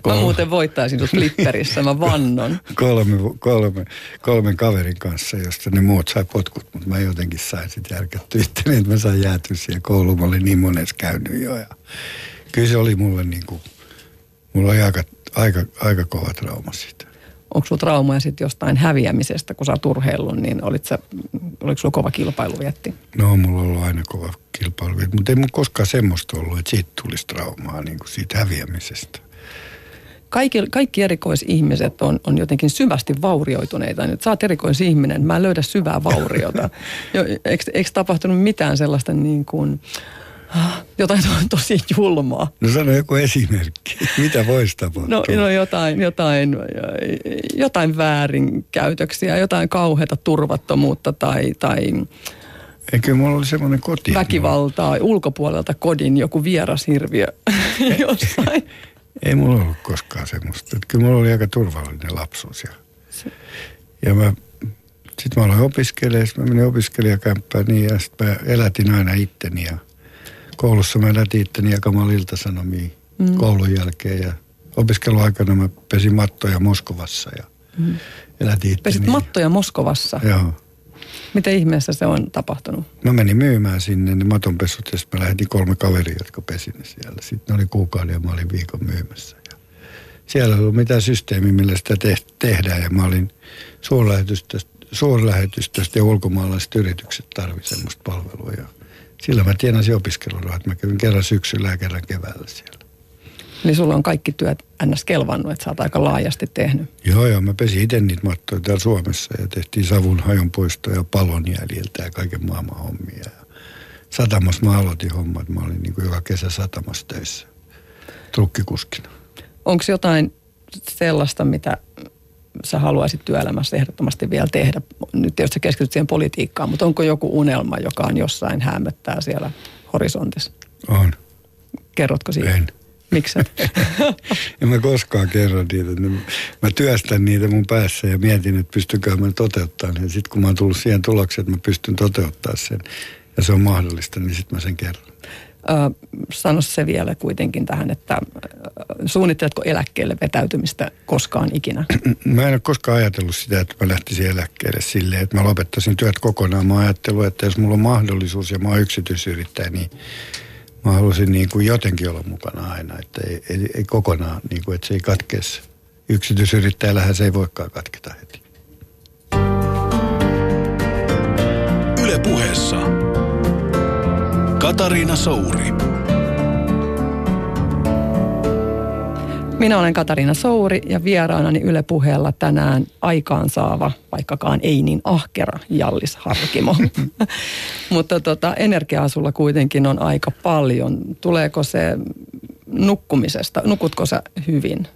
Mä muuten voittaisin tuossa flipperissä, mä vannon. kolme, kolme, kolmen kaverin kanssa, josta ne muut sai potkut, mutta mä jotenkin sain sitten järkättyä itteni, että mä sain jäätyä siihen kouluun. Mä olin niin monessa käynyt jo ja kyllä se oli mulle niin kuin, mulla oli aika, aika, aika kova trauma siitä. Onko sulla traumaa sitten jostain häviämisestä, kun sä oot urheillut, niin olit sä, oliko sulla kova kilpailuvietti? No, mulla on ollut aina kova kilpailuvietti, mutta ei mulla koskaan semmoista ollut, että siitä tulisi traumaa, niin kuin siitä häviämisestä kaikki, kaikki erikoisihmiset on, on jotenkin syvästi vaurioituneita. Nyt sä oot erikoisihminen, mä en löydä syvää vauriota. jo, eikö, eikö tapahtunut mitään sellaista niin kuin, ah, jotain tosi julmaa. No sano joku esimerkki. Mitä voisi tapahtua? No, no jotain, jotain, jotain väärinkäytöksiä, jotain kauheata turvattomuutta tai, tai Eikö mulla oli semmoinen koti? Väkivaltaa, ulkopuolelta kodin joku vieras hirviö jossain. Ei mulla ollut koskaan semmoista. Että kyllä mulla oli aika turvallinen lapsuus. Ja, ja mä, sit mä aloin opiskelemaan, mä menin opiskelijakämppään niin ja sit mä elätin aina itteni ja koulussa mä elätin itteni jakamalla iltasanomia mm. koulun jälkeen ja opiskeluaikana mä pesin mattoja Moskovassa ja mm. elätin itteni. Pesit mattoja Moskovassa? Joo. Miten ihmeessä se on tapahtunut? Mä menin myymään sinne ne matonpessut ja sitten mä lähetin kolme kaveria, jotka pesi ne siellä. Sitten ne oli kuukauden ja mä olin viikon myymässä. Ja siellä ei ollut mitään systeemiä, millä sitä te- tehdään ja mä olin suurlähetystöstä, suurlähetystöstä ja ulkomaalaiset yritykset tarvitsevat semmoista palvelua. Ja sillä mä tienasin opiskelurahat. Mä kävin kerran syksyllä ja kerran keväällä siellä. Niin sulla on kaikki työt ns. kelvannut, että sä oot aika laajasti tehnyt. Joo, joo. Mä pesin itse niitä mattoja täällä Suomessa ja tehtiin savun hajonpoistoa ja palon jäljiltä ja kaiken maailman hommia. Ja satamassa mä aloitin hommat. Mä olin niin kuin joka kesä satamassa töissä trukkikuskina. Onko jotain sellaista, mitä sä haluaisit työelämässä ehdottomasti vielä tehdä? Nyt tietysti keskityt siihen politiikkaan, mutta onko joku unelma, joka on jossain hämöttää siellä horisontissa? On. Kerrotko siitä? En. Miksi? en mä koskaan kerro niitä. Mä työstän niitä mun päässä ja mietin, että pystykö mä toteuttamaan. Ja sitten kun mä oon tullut siihen tulokseen, että mä pystyn toteuttamaan sen ja se on mahdollista, niin sitten mä sen kerron. Ö, sano se vielä kuitenkin tähän, että suunnitteletko eläkkeelle vetäytymistä koskaan ikinä? Mä en ole koskaan ajatellut sitä, että mä lähtisin eläkkeelle silleen, että mä lopettaisin työt kokonaan. Mä ajattelin, että jos mulla on mahdollisuus ja mä oon yksityisyrittäjä, niin mä halusin niin kuin jotenkin olla mukana aina, että ei, ei, ei kokonaan, niin kuin, että se ei katkeessa. Yksityisyrittäjällähän se ei voikaan katketa heti. Katariina Souri. Minä olen Katariina Souri ja vieraanani Yle puheella tänään aikaansaava, vaikkakaan ei niin ahkera, Jallis Harkimo. Mutta tota, energiaa sulla kuitenkin on aika paljon. Tuleeko se nukkumisesta? Nukutko sä hyvin?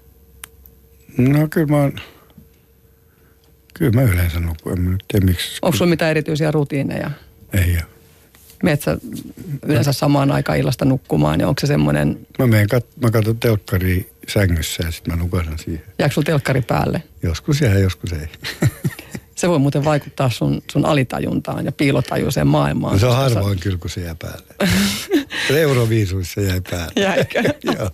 No kyllä mä kyllä mä yleensä nukun. En mä nyt tiedä miksi. Onko sulla mitään erityisiä rutiineja? Ei ole. Meet sä yleensä samaan aikaan illasta nukkumaan ja onko se semmoinen, Mä, menen kat, mä katson telkkaria sängyssä ja sitten mä nukahdan siihen. jääkö sulla telkkari päälle? Joskus jää, joskus ei. Se voi muuten vaikuttaa sun, sun alitajuntaan ja piilotajuiseen maailmaan. No se on koska sä- harvoin kyllä, kun se jää päälle. Euroviisuissa jäi päälle. Jäikö? Joo.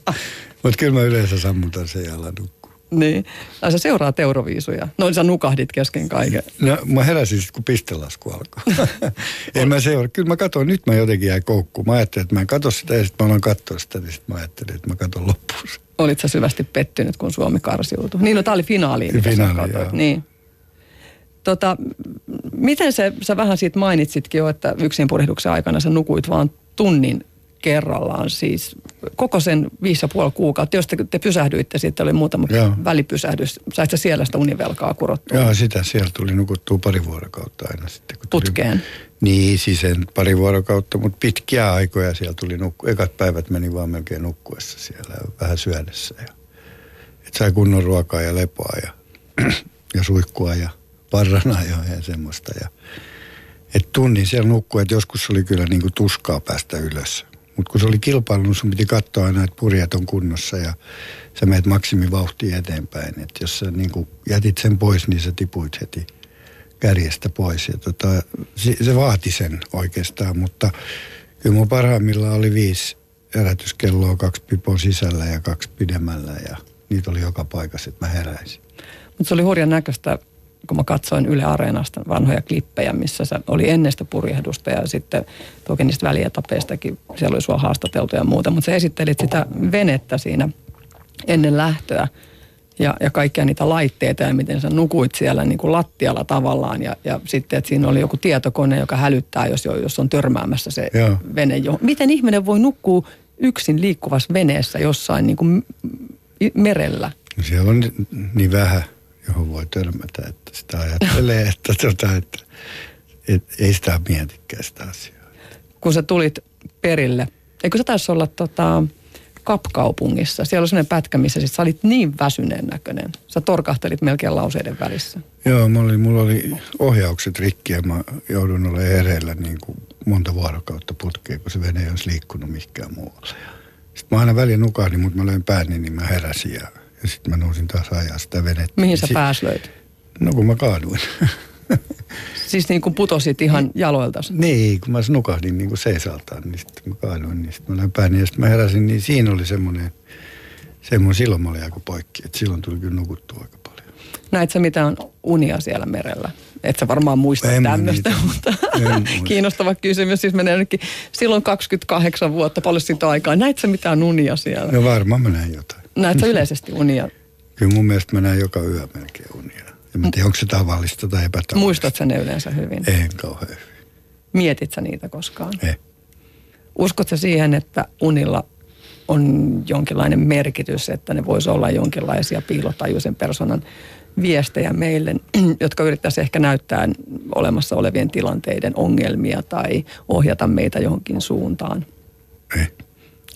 Mutta kyllä mä yleensä sammutan sen ja alan nukkua. Niin. Ai sä seuraat euroviisuja. No sä nukahdit kesken kaiken. No mä heräsin kun pistelasku alkoi. en mä seuraa. Kyllä mä katson, nyt mä jotenkin jäin koukkuun. Mä ajattelin, että mä en katso sitä ja sitten mä aloin katsoa sitä, niin sitten mä ajattelin, että mä katson loppuun. Olit sä syvästi pettynyt, kun Suomi karsiutui? Niin, no tää oli finaali. Finaali, joo. Niin. Tota, miten se, sä vähän siitä mainitsitkin jo, että yksin purjehduksen aikana sä nukuit vaan tunnin kerrallaan siis koko sen viisi ja puoli kuukautta. Jos te, te pysähdyitte, sitten oli muutama Joo. välipysähdys. Sait sä siellä sitä univelkaa kurottua? Joo, sitä siellä tuli nukuttua pari vuorokautta aina sitten. Kun tuli, Putkeen? Niin, siis en pari vuorokautta, mutta pitkiä aikoja siellä tuli nukku. Ekat päivät meni vaan melkein nukkuessa siellä ja vähän syödessä. Ja, et sai kunnon ruokaa ja lepoa ja, ja suikkua ja parranajoa ja semmoista. Ja, et tunnin siellä nukkui, että joskus oli kyllä niinku tuskaa päästä ylös. Mutta kun se oli kilpailu, niin sun piti katsoa aina, että purjat on kunnossa ja sä meet maksimivauhtiin eteenpäin. Et jos sä niinku jätit sen pois, niin sä tipuit heti kärjestä pois. Ja tota, se, se vaati sen oikeastaan, mutta kyllä mun parhaimmillaan oli viisi herätyskelloa, kaksi pipon sisällä ja kaksi pidemmällä ja niitä oli joka paikassa, että mä heräisin. Mutta se oli hurjan näköistä, kun mä katsoin Yle Areenasta vanhoja klippejä, missä se oli ennen sitä purjehdusta ja sitten toki niistä välietapeistakin, siellä oli sua haastateltu ja muuta, mutta sä esittelit sitä venettä siinä ennen lähtöä ja, ja kaikkia niitä laitteita ja miten sä nukuit siellä niin kuin lattialla tavallaan ja, ja sitten, että siinä oli joku tietokone, joka hälyttää, jos, jos on törmäämässä se Joo. vene. Jo. Miten ihminen voi nukkua yksin liikkuvassa veneessä jossain niin kuin merellä? No siellä on ni- niin vähän, johon voi törmätä, että sitä ajattelee, että, tota, että, että ei sitä mietikään sitä asiaa. kun sä tulit perille, eikö sä taisi olla tota, Kapkaupungissa? Siellä oli sellainen pätkä, missä sit sä olit niin väsyneen näköinen. Sä torkahtelit melkein lauseiden välissä. Joo, mulla oli, mulla oli ohjaukset rikki ja mä joudun olemaan hereillä niin kuin monta vuorokautta putkeen, kun se vene ei olisi liikkunut mihinkään muualle. Sitten mä aina välillä nukahdin, mutta mä löin pääni, niin mä heräsin ja, ja sitten mä nousin taas ajaa sitä venettä. Mihin sä Si- pääslöit? No kun mä kaaduin. Siis niin kuin putosit ihan jaloilta. niin, kun mä nukahdin niin kuin seisaltaan, niin sitten mä kaaduin, niin sitten mä pääni ja sitten mä heräsin, niin siinä oli semmoinen, semmoinen silloin mä olin aika poikki, että silloin tuli kyllä nukuttua aika paljon. Näit sä mitään unia siellä merellä? Et sä varmaan muista En tämmöistä, mutta kiinnostava kysymys. Siis menee jonnekin, silloin 28 vuotta, paljon siitä aikaa. Näit sä mitään unia siellä? No varmaan mä näin jotain. Näet sä yleisesti unia? Kyllä mun mielestä mä näen joka yö melkein unia. En mä tiedä, onko se tavallista tai epätavallista. Muistat sä ne yleensä hyvin? En kauhean hyvin. Mietit sä niitä koskaan? Ei. Uskotko siihen, että unilla on jonkinlainen merkitys, että ne voisi olla jonkinlaisia piilotajuisen persoonan viestejä meille, jotka yrittäisi ehkä näyttää olemassa olevien tilanteiden ongelmia tai ohjata meitä johonkin suuntaan? Ei.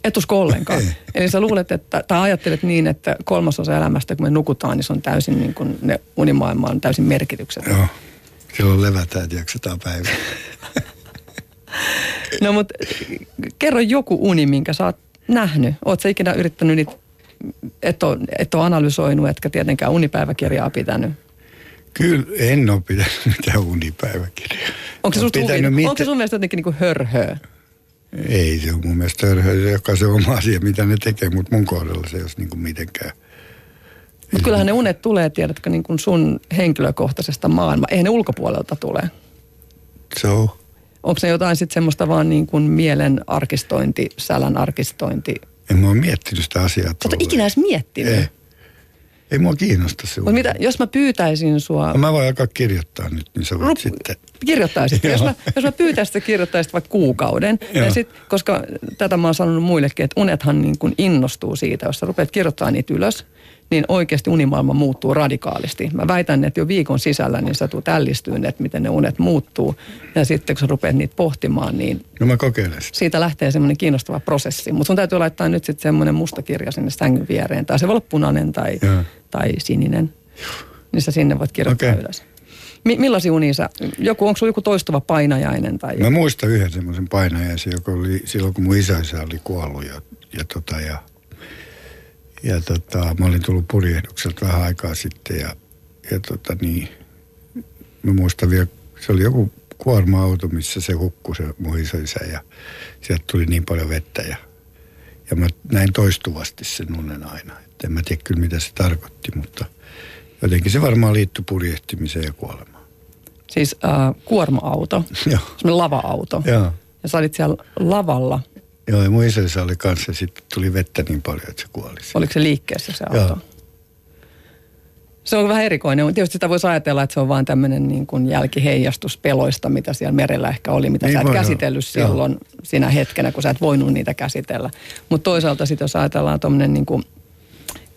Et usko ollenkaan. Ei. Eli sä luulet, että, tai ajattelet niin, että kolmasosa elämästä, kun me nukutaan, niin se on täysin niin kuin ne unimaailma on täysin merkityksetön. Joo. Silloin levätään, jaksetaan päivä. No mutta kerro joku uni, minkä sä oot nähnyt. Oot sä ikinä yrittänyt niitä, et ole, et ole analysoinut, etkä tietenkään unipäiväkirjaa pitänyt. Kyllä en ole pitänyt mitään unipäiväkirjaa. Onko se, pitänyt onko se sun mielestä jotenkin niin kuin hörhöä? Ei se on mun mielestä joka se oma asia, mitä ne tekee, mutta mun kohdalla se ei olisi niin kuin mitenkään. Mutta kyllähän ne unet tulee, tiedätkö, niin kuin sun henkilökohtaisesta maailmaa. Eihän ne ulkopuolelta tule. Se on. Onko ne jotain sitten semmoista vaan niin kuin mielen arkistointi, sälän arkistointi? En mä ole miettinyt sitä asiaa. Sä et ole ikinä edes miettinyt. Ei. Ei mua kiinnosta se Mutta mitä, jos mä pyytäisin sua... No mä voin alkaa kirjoittaa nyt, niin sä voit Rup, sitten... Kirjoittaisit. jos, mä, jos mä pyytäisin, että kirjoittaisit vaikka kuukauden. Ja sit, koska tätä mä oon sanonut muillekin, että unethan niin kuin innostuu siitä, jos sä rupeat kirjoittamaan niitä ylös, niin oikeasti unimaailma muuttuu radikaalisti. Mä väitän, että jo viikon sisällä niin sä tulet ällistyyn, että miten ne unet muuttuu. Ja sitten kun sä rupeat niitä pohtimaan, niin... No mä kokeilen sitä. Siitä lähtee semmoinen kiinnostava prosessi. Mutta sun täytyy laittaa nyt sitten semmoinen musta kirja sinne sängyn viereen. Tai se voi olla punainen tai, tai sininen. Niin sä sinne voit kirjoittaa okay. ylös. Mi- millaisia unia sä, joku, onko sulla joku toistuva painajainen? Tai Mä muistan yhden semmoisen painajaisen, joka oli silloin, kun mun isä oli kuollut ja, ja, tota, ja ja tota, mä olin tullut purjehdukselta vähän aikaa sitten ja, ja tota niin, mä muistan vielä, se oli joku kuorma-auto, missä se hukkui se mun isoisä ja sieltä tuli niin paljon vettä ja, ja mä näin toistuvasti sen unen aina. Et en mä tiedä kyllä mitä se tarkoitti, mutta jotenkin se varmaan liittyi purjehtimiseen ja kuolemaan. Siis äh, kuorma-auto, lava-auto. Joo. Ja sä olit siellä lavalla Joo, ja mun isänsä oli kanssa, sitten tuli vettä niin paljon, että se kuoli. Oliko se liikkeessä se auto? Joo. Se on vähän erikoinen. Tietysti sitä voisi ajatella, että se on vain tämmöinen niin kuin jälkiheijastus peloista, mitä siellä merellä ehkä oli, mitä niin sä et käsitellyt joo. silloin joo. siinä hetkenä, kun sä et voinut niitä käsitellä. Mutta toisaalta sitten jos ajatellaan tuommoinen niin kuin,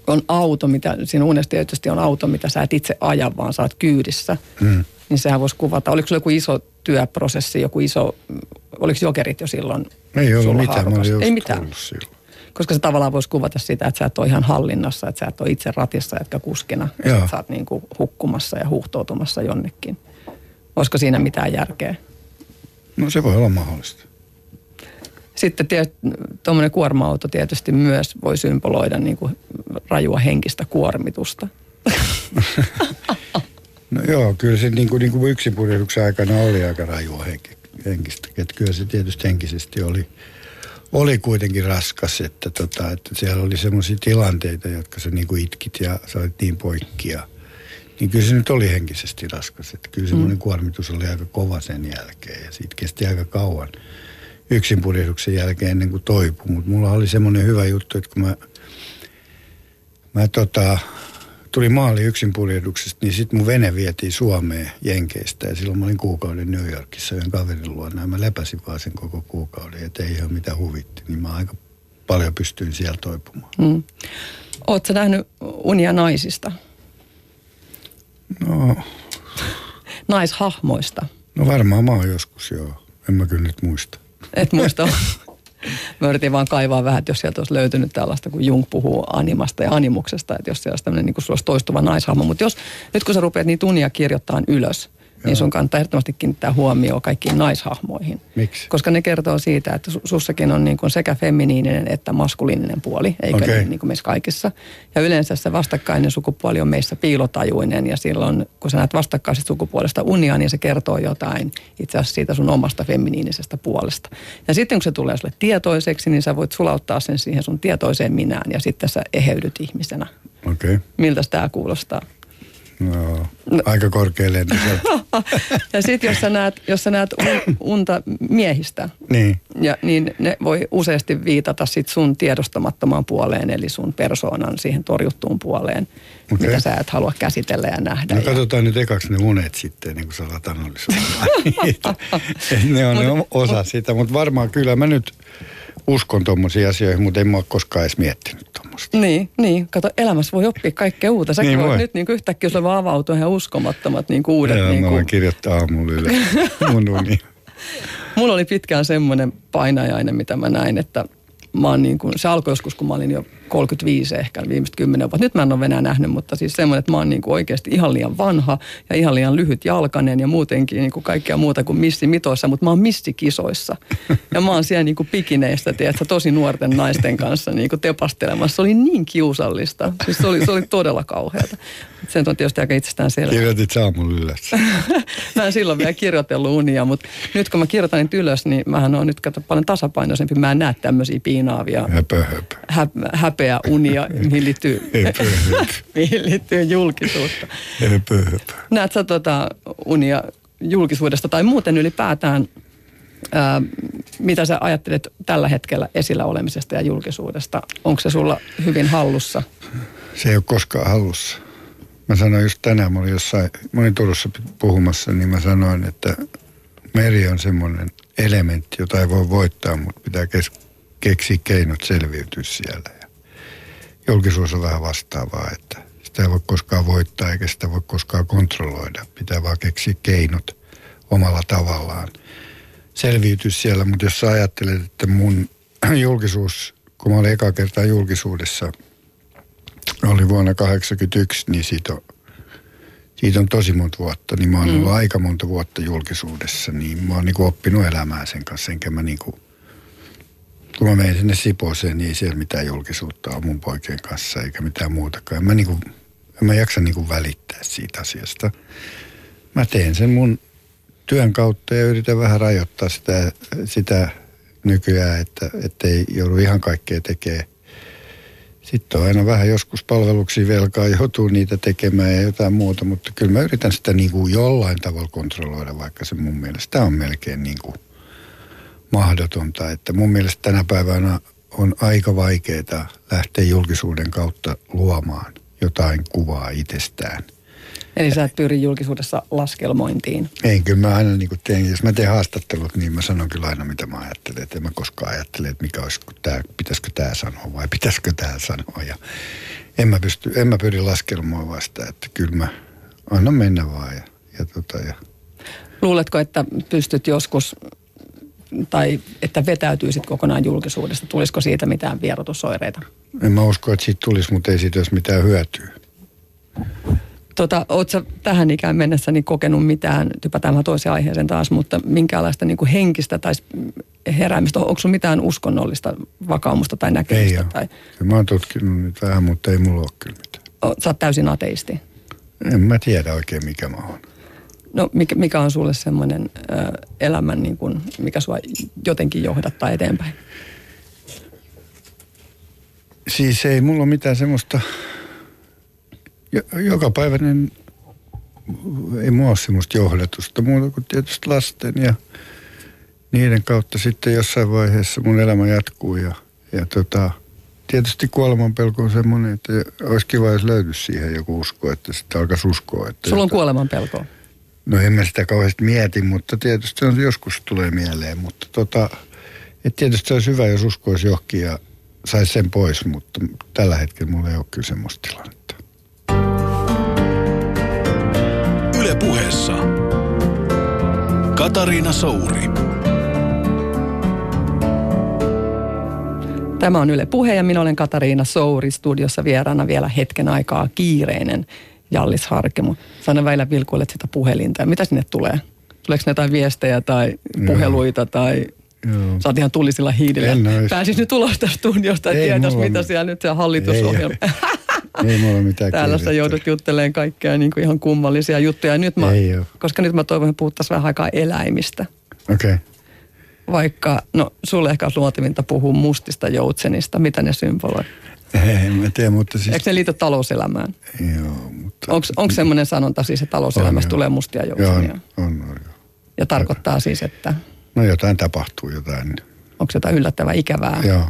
on auto, mitä, siinä unessa tietysti on auto, mitä sä et itse aja, vaan sä oot kyydissä. Hmm. Niin sehän voisi kuvata, oliko sulla joku iso työprosessi, joku iso, oliko jokerit jo silloin? Ei ollut mitään, mä olin Ei mitään. silloin. Koska se tavallaan voisi kuvata sitä, että sä et ole ihan hallinnassa, että sä et ole itse ratissa, etkä kuskina. Että sä oot niin kuin hukkumassa ja huhtoutumassa jonnekin. Olisiko siinä mitään järkeä? No se voi olla mahdollista. Sitten tuommoinen kuorma-auto tietysti myös voi symboloida niin kuin rajua henkistä kuormitusta. No joo, kyllä se niin kuin, niin kuin yksipurjehduksen aikana oli aika rajua henki, henkistä. Että kyllä se tietysti henkisesti oli, oli kuitenkin raskas, että, tota, että siellä oli semmoisia tilanteita, jotka sä niin kuin itkit ja sä olit niin poikkia. Niin kyllä se nyt oli henkisesti raskas. Että kyllä semmoinen mm. kuormitus oli aika kova sen jälkeen ja siitä kesti aika kauan yksinpurjehduksen jälkeen ennen kuin toipui. Mutta mulla oli semmoinen hyvä juttu, että kun mä, mä tota, tuli maali yksin purjehduksesta, niin sitten mun vene vietiin Suomeen Jenkeistä. Ja silloin mä olin kuukauden New Yorkissa yhden kaverin luona. Ja mä lepäsin vaan sen koko kuukauden, että ei ihan mitä huvitti. Niin mä aika paljon pystyin siellä toipumaan. Mm. Oletko nähnyt unia naisista? No... Naishahmoista? No varmaan mä oon joskus, joo. En mä kyllä nyt muista. Et muista. Mä yritin vaan kaivaa vähän, että jos sieltä olisi löytynyt tällaista, kun Jung puhuu animasta ja animuksesta, että jos siellä olisi tämmöinen niin kuin olisi toistuva naishahmo. Mutta jos nyt kun sä rupeat niitä unia kirjoittamaan ylös, niin sun kannattaa ehdottomasti kiinnittää huomioon kaikkiin naishahmoihin. Miksi? Koska ne kertoo siitä, että sussakin on niin kuin sekä feminiininen että maskuliininen puoli, eikä okay. niin, kuin meissä kaikissa. Ja yleensä se vastakkainen sukupuoli on meissä piilotajuinen ja silloin kun sä näet vastakkaisesta sukupuolesta unia, niin se kertoo jotain itse asiassa siitä sun omasta feminiinisestä puolesta. Ja sitten kun se tulee sulle tietoiseksi, niin sä voit sulauttaa sen siihen sun tietoiseen minään ja sitten sä eheydyt ihmisenä. Okei. Okay. Miltä tämä kuulostaa? No, aika korkealle. ja sitten jos sä näet, jos sä näet un, unta miehistä, niin. Ja, niin ne voi useasti viitata sit sun tiedostamattomaan puoleen, eli sun persoonan siihen torjuttuun puoleen, okay. mitä sä et halua käsitellä ja nähdä. No katsotaan ja... nyt ekaksi ne unet sitten, niin kuin sä alat ne on ne osa sitä, mutta varmaan kyllä mä nyt uskon tuommoisiin asioihin, mutta en mä ole koskaan edes miettinyt tuommoista. Niin, niin. Kato, elämässä voi oppia kaikkea uutta. Sä niin voit nyt niin yhtäkkiä sulla vaan avautua ihan uskomattomat niin kuin uudet. Joo, niin kuin... mä voin kirjoittaa aamulla yle mun uni. Mulla oli pitkään semmoinen painajainen, mitä mä näin, että mä oon niin kuin, se alkoi joskus, kun mä olin jo 35 ehkä viimeiset kymmenen vuotta. Nyt mä en ole enää nähnyt, mutta siis semmoinen, että mä oon niin kuin oikeasti ihan liian vanha ja ihan liian lyhyt jalkanen ja muutenkin niin kuin kaikkea muuta kuin missimitoissa, mutta mä oon missikisoissa. Ja mä oon siellä niin kuin pikineistä, tiedätkö, tosi nuorten naisten kanssa niin kuin tepastelemassa. Se oli niin kiusallista. Siis se oli, se oli todella kauheata. Sen on tietysti aika itsestään selvä. Kirjoitit aamulla ylös. mä en silloin vielä kirjoitellut unia, mutta nyt kun mä kirjoitan niitä ylös, niin mähän on nyt kato paljon tasapainoisempi. Mä en näe tämmöisiä piinaavia. Höpö, höpö. Hä, häpeä unia, mihin liittyy, mihin liittyy julkisuutta. Näet sä tota unia julkisuudesta tai muuten ylipäätään, ää, mitä sä ajattelet tällä hetkellä esillä olemisesta ja julkisuudesta? Onko se sulla hyvin hallussa? se ei ole koskaan hallussa. Mä sanoin just tänään, mä olin jossain, mä olin Turussa puhumassa, niin mä sanoin, että meri on semmoinen elementti, jota ei voi voittaa, mutta pitää kes- keksiä keinot selviytyä siellä. Julkisuus on vähän vastaavaa, että sitä ei voi koskaan voittaa eikä sitä voi koskaan kontrolloida. Pitää vaan keksiä keinot omalla tavallaan selviytyä siellä. Mutta jos sä ajattelet, että mun julkisuus, kun mä olin eka kertaa julkisuudessa, oli vuonna 1981, niin siitä on, siitä on tosi monta vuotta. Niin mä oon mm. ollut aika monta vuotta julkisuudessa, niin mä oon niin oppinut elämään sen kanssa, enkä mä niin kuin, kun mä menin sinne Sipooseen, niin ei siellä mitään julkisuutta on mun poikien kanssa, eikä mitään muutakaan. Mä, niin kuin, mä jaksa niin kuin välittää siitä asiasta. Mä teen sen mun työn kautta ja yritän vähän rajoittaa sitä, sitä nykyään, että ei joudu ihan kaikkea tekemään. Sitten on aina vähän joskus palveluksia velkaa, joutuu niitä tekemään ja jotain muuta, mutta kyllä mä yritän sitä niin kuin jollain tavalla kontrolloida, vaikka se mun mielestä on melkein niin kuin mahdotonta. Että mun mielestä tänä päivänä on aika vaikeaa lähteä julkisuuden kautta luomaan jotain kuvaa itsestään – Eli sä et pyri julkisuudessa laskelmointiin? Ei, kyllä mä aina niin teen, jos mä teen haastattelut, niin mä sanon kyllä aina mitä mä ajattelen. Että en mä koskaan ajattele, että mikä olisi, tää, pitäisikö tämä sanoa vai pitäisikö tämä sanoa. Ja en mä, pysty, en mä pyri laskelmoimaan sitä, että kyllä mä annan mennä vaan. Ja, ja, tota, ja. Luuletko, että pystyt joskus tai että vetäytyisit kokonaan julkisuudesta? Tulisiko siitä mitään vierotusoireita? En mä usko, että siitä tulisi, mutta ei siitä olisi mitään hyötyä. Tota, Oletko tähän ikään mennessä niin kokenut mitään, typätään toiseen aiheeseen taas, mutta minkäänlaista niin kuin henkistä tai heräämistä? Onko sinulla mitään uskonnollista vakaumusta tai näkemystä? Ei tai... Mä oon tutkinut nyt vähän, mutta ei mulla ole kyllä mitään. Sä oot täysin ateisti? En mä tiedä oikein mikä mä oon. No mikä, mikä on sulle semmoinen elämän, niin kuin, mikä sua jotenkin johdattaa eteenpäin? Siis ei mulla ole mitään semmoista joka päiväinen ei mua ole semmoista johdatusta muuta kuin tietysti lasten ja niiden kautta sitten jossain vaiheessa mun elämä jatkuu ja, ja tota, tietysti kuolemanpelko on semmoinen, että olisi kiva, jos löytyisi siihen joku usko, että sitten alkaisi uskoa. Että Sulla on kuolemanpelko? No en mä sitä kauheasti mieti, mutta tietysti on joskus tulee mieleen, mutta tota, että tietysti se olisi hyvä, jos uskoisi johonkin ja saisi sen pois, mutta tällä hetkellä mulla ei ole kyllä semmoista tilannetta. Yle puheessa. Katariina Souri. Tämä on Yle Puhe ja minä olen Katariina Souri. Studiossa vieraana vielä hetken aikaa kiireinen Jallis Harkemo. Sano väillä vilkuilet sitä puhelinta. Mitä sinne tulee? Tuleeko ne jotain viestejä tai puheluita tai Joo. Sä oot ihan tulisilla hiidillä. Pääsis nyt ulos tästä studiosta ja tietäis, mitä siellä nyt se hallitusohjelma. Ei mulla mitään Täällä sä joudut juttelemaan kaikkea niin kuin ihan kummallisia juttuja. Nyt mä, Ei koska nyt mä toivon, että puhuttaisiin vähän aikaa eläimistä. Okei. Okay. Vaikka, no sulle ehkä olisi luotivinta puhua mustista joutsenista. Mitä ne symboloi? Ei, mä tiedä, mutta siis... Eikö ne liity talouselämään? Joo, mutta... Onko semmoinen sanonta siis, että talouselämässä on, tulee mustia joutsenia? Joo, on, on, on, Ja tarkoittaa siis, että... No jotain tapahtuu, jotain. Onko jotain yllättävää ikävää? Joo.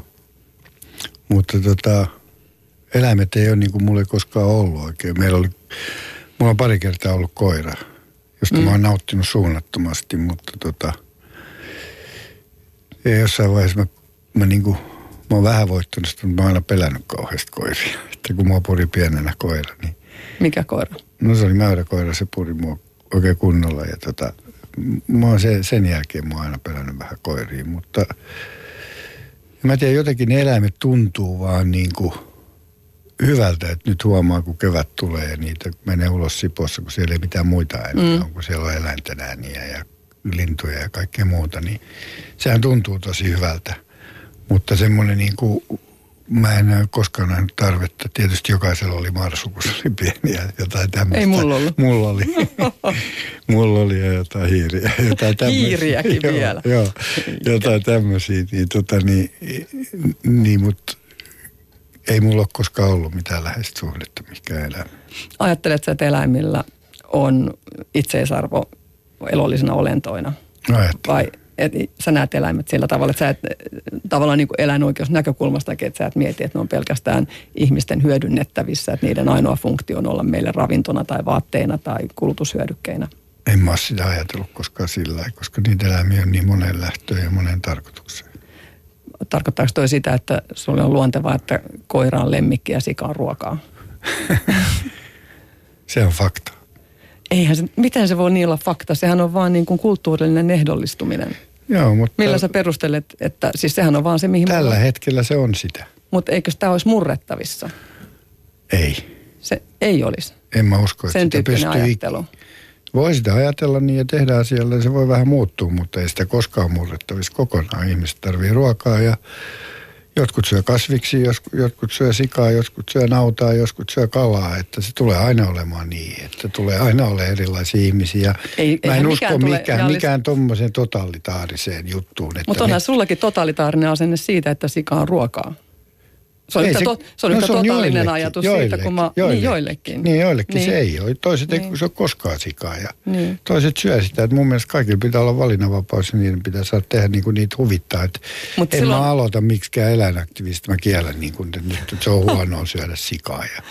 Mutta tota, eläimet ei ole niin kuin mulle koskaan ollut oikein. Meillä oli, mulla on pari kertaa ollut koira, josta mm. mä oon nauttinut suunnattomasti, mutta tota, ja jossain vaiheessa mä, mä niin kuin, mä oon vähän voittanut sitä, mutta mä oon aina pelännyt kauheasti koiria. Että kun mua puri pienenä koira, niin... Mikä koira? No se oli mäyräkoira, se puri mua oikein kunnolla ja tota, mä oon se, sen jälkeen mä oon aina pelännyt vähän koiria, mutta mä tiedän, jotenkin ne eläimet tuntuu vaan niin kuin hyvältä, että nyt huomaa, kun kevät tulee ja niitä menee ulos Sipossa, kun siellä ei mitään muita ääniä mm. on, kun siellä on eläinten ääniä ja lintuja ja kaikkea muuta, niin sehän tuntuu tosi hyvältä. Mutta semmoinen niin kuin Mä en ole koskaan nähnyt tarvetta. Tietysti jokaisella oli marsu, kun se oli pieni ja jotain tämmöistä. Ei mulla ollut. Mulla oli. mulla oli ja jotain hiiriä. Jotain tämmöisiä. Hiiriäkin joo, vielä. Joo, jotain tämmöisiä. Niin, tota, niin, niin mutta ei mulla ole koskaan ollut mitään läheistä suhdetta mikä elämä. Ajatteletko, että eläimillä on itseisarvo elollisena olentoina? Ajattelen. Vai että sä näet eläimet sillä tavalla, että sä et tavallaan niin kuin eläinoikeusnäkökulmasta, että sä et mieti, että ne on pelkästään ihmisten hyödynnettävissä, että niiden ainoa funktio on olla meille ravintona tai vaatteina tai kulutushyödykkeinä. En mä ole sitä ajatellut koskaan sillä koska niitä eläimiä on niin monen lähtöön ja monen tarkoitukseen. Tarkoittaako toi sitä, että sulle on luontevaa, että koira on lemmikki ja sika on ruokaa? se on fakta. Eihän se, miten se voi niin olla fakta? Sehän on vaan niin kuin kulttuurillinen ehdollistuminen. Joo, mutta... Millä sä perustelet, että siis sehän on vaan se, mihin... Tällä mulla... hetkellä se on sitä. Mutta eikö sitä olisi murrettavissa? Ei. Se ei olisi. En mä usko, että Sen sitä pystyy... ajattelu. Voi sitä ajatella niin ja tehdä asialle, se voi vähän muuttua, mutta ei sitä koskaan murrettavissa kokonaan. Ihmiset tarvii ruokaa ja jotkut syö kasviksi, jotkut syö sikaa, jotkut syö nautaa, jotkut syö kalaa. Että se tulee aina olemaan niin, että tulee aina olemaan erilaisia ihmisiä. Ei, Mä en usko mikään, mikään, mikään tuommoiseen totalitaariseen juttuun. Mutta onhan ne... sullakin totalitaarinen asenne siitä, että sika on ruokaa. Se on yhtä, se, to, se on no, yhtä se on totaalinen joillekin, ajatus joillekin, siitä, kun mä, joillekin, niin joillekin. Niin joillekin niin. se ei ole. Toiset niin. ei se ole koskaan sikaa ja niin. toiset syö sitä. Että mun mielestä kaikilla pitää olla valinnanvapaus ja niiden pitää saada tehdä niin kuin niitä huvittaa. Että Mut en silloin... mä aloita miksikään eläinaktivista. Mä kiellän niin kuin, että nyt se on huonoa syödä sikaa. Ja,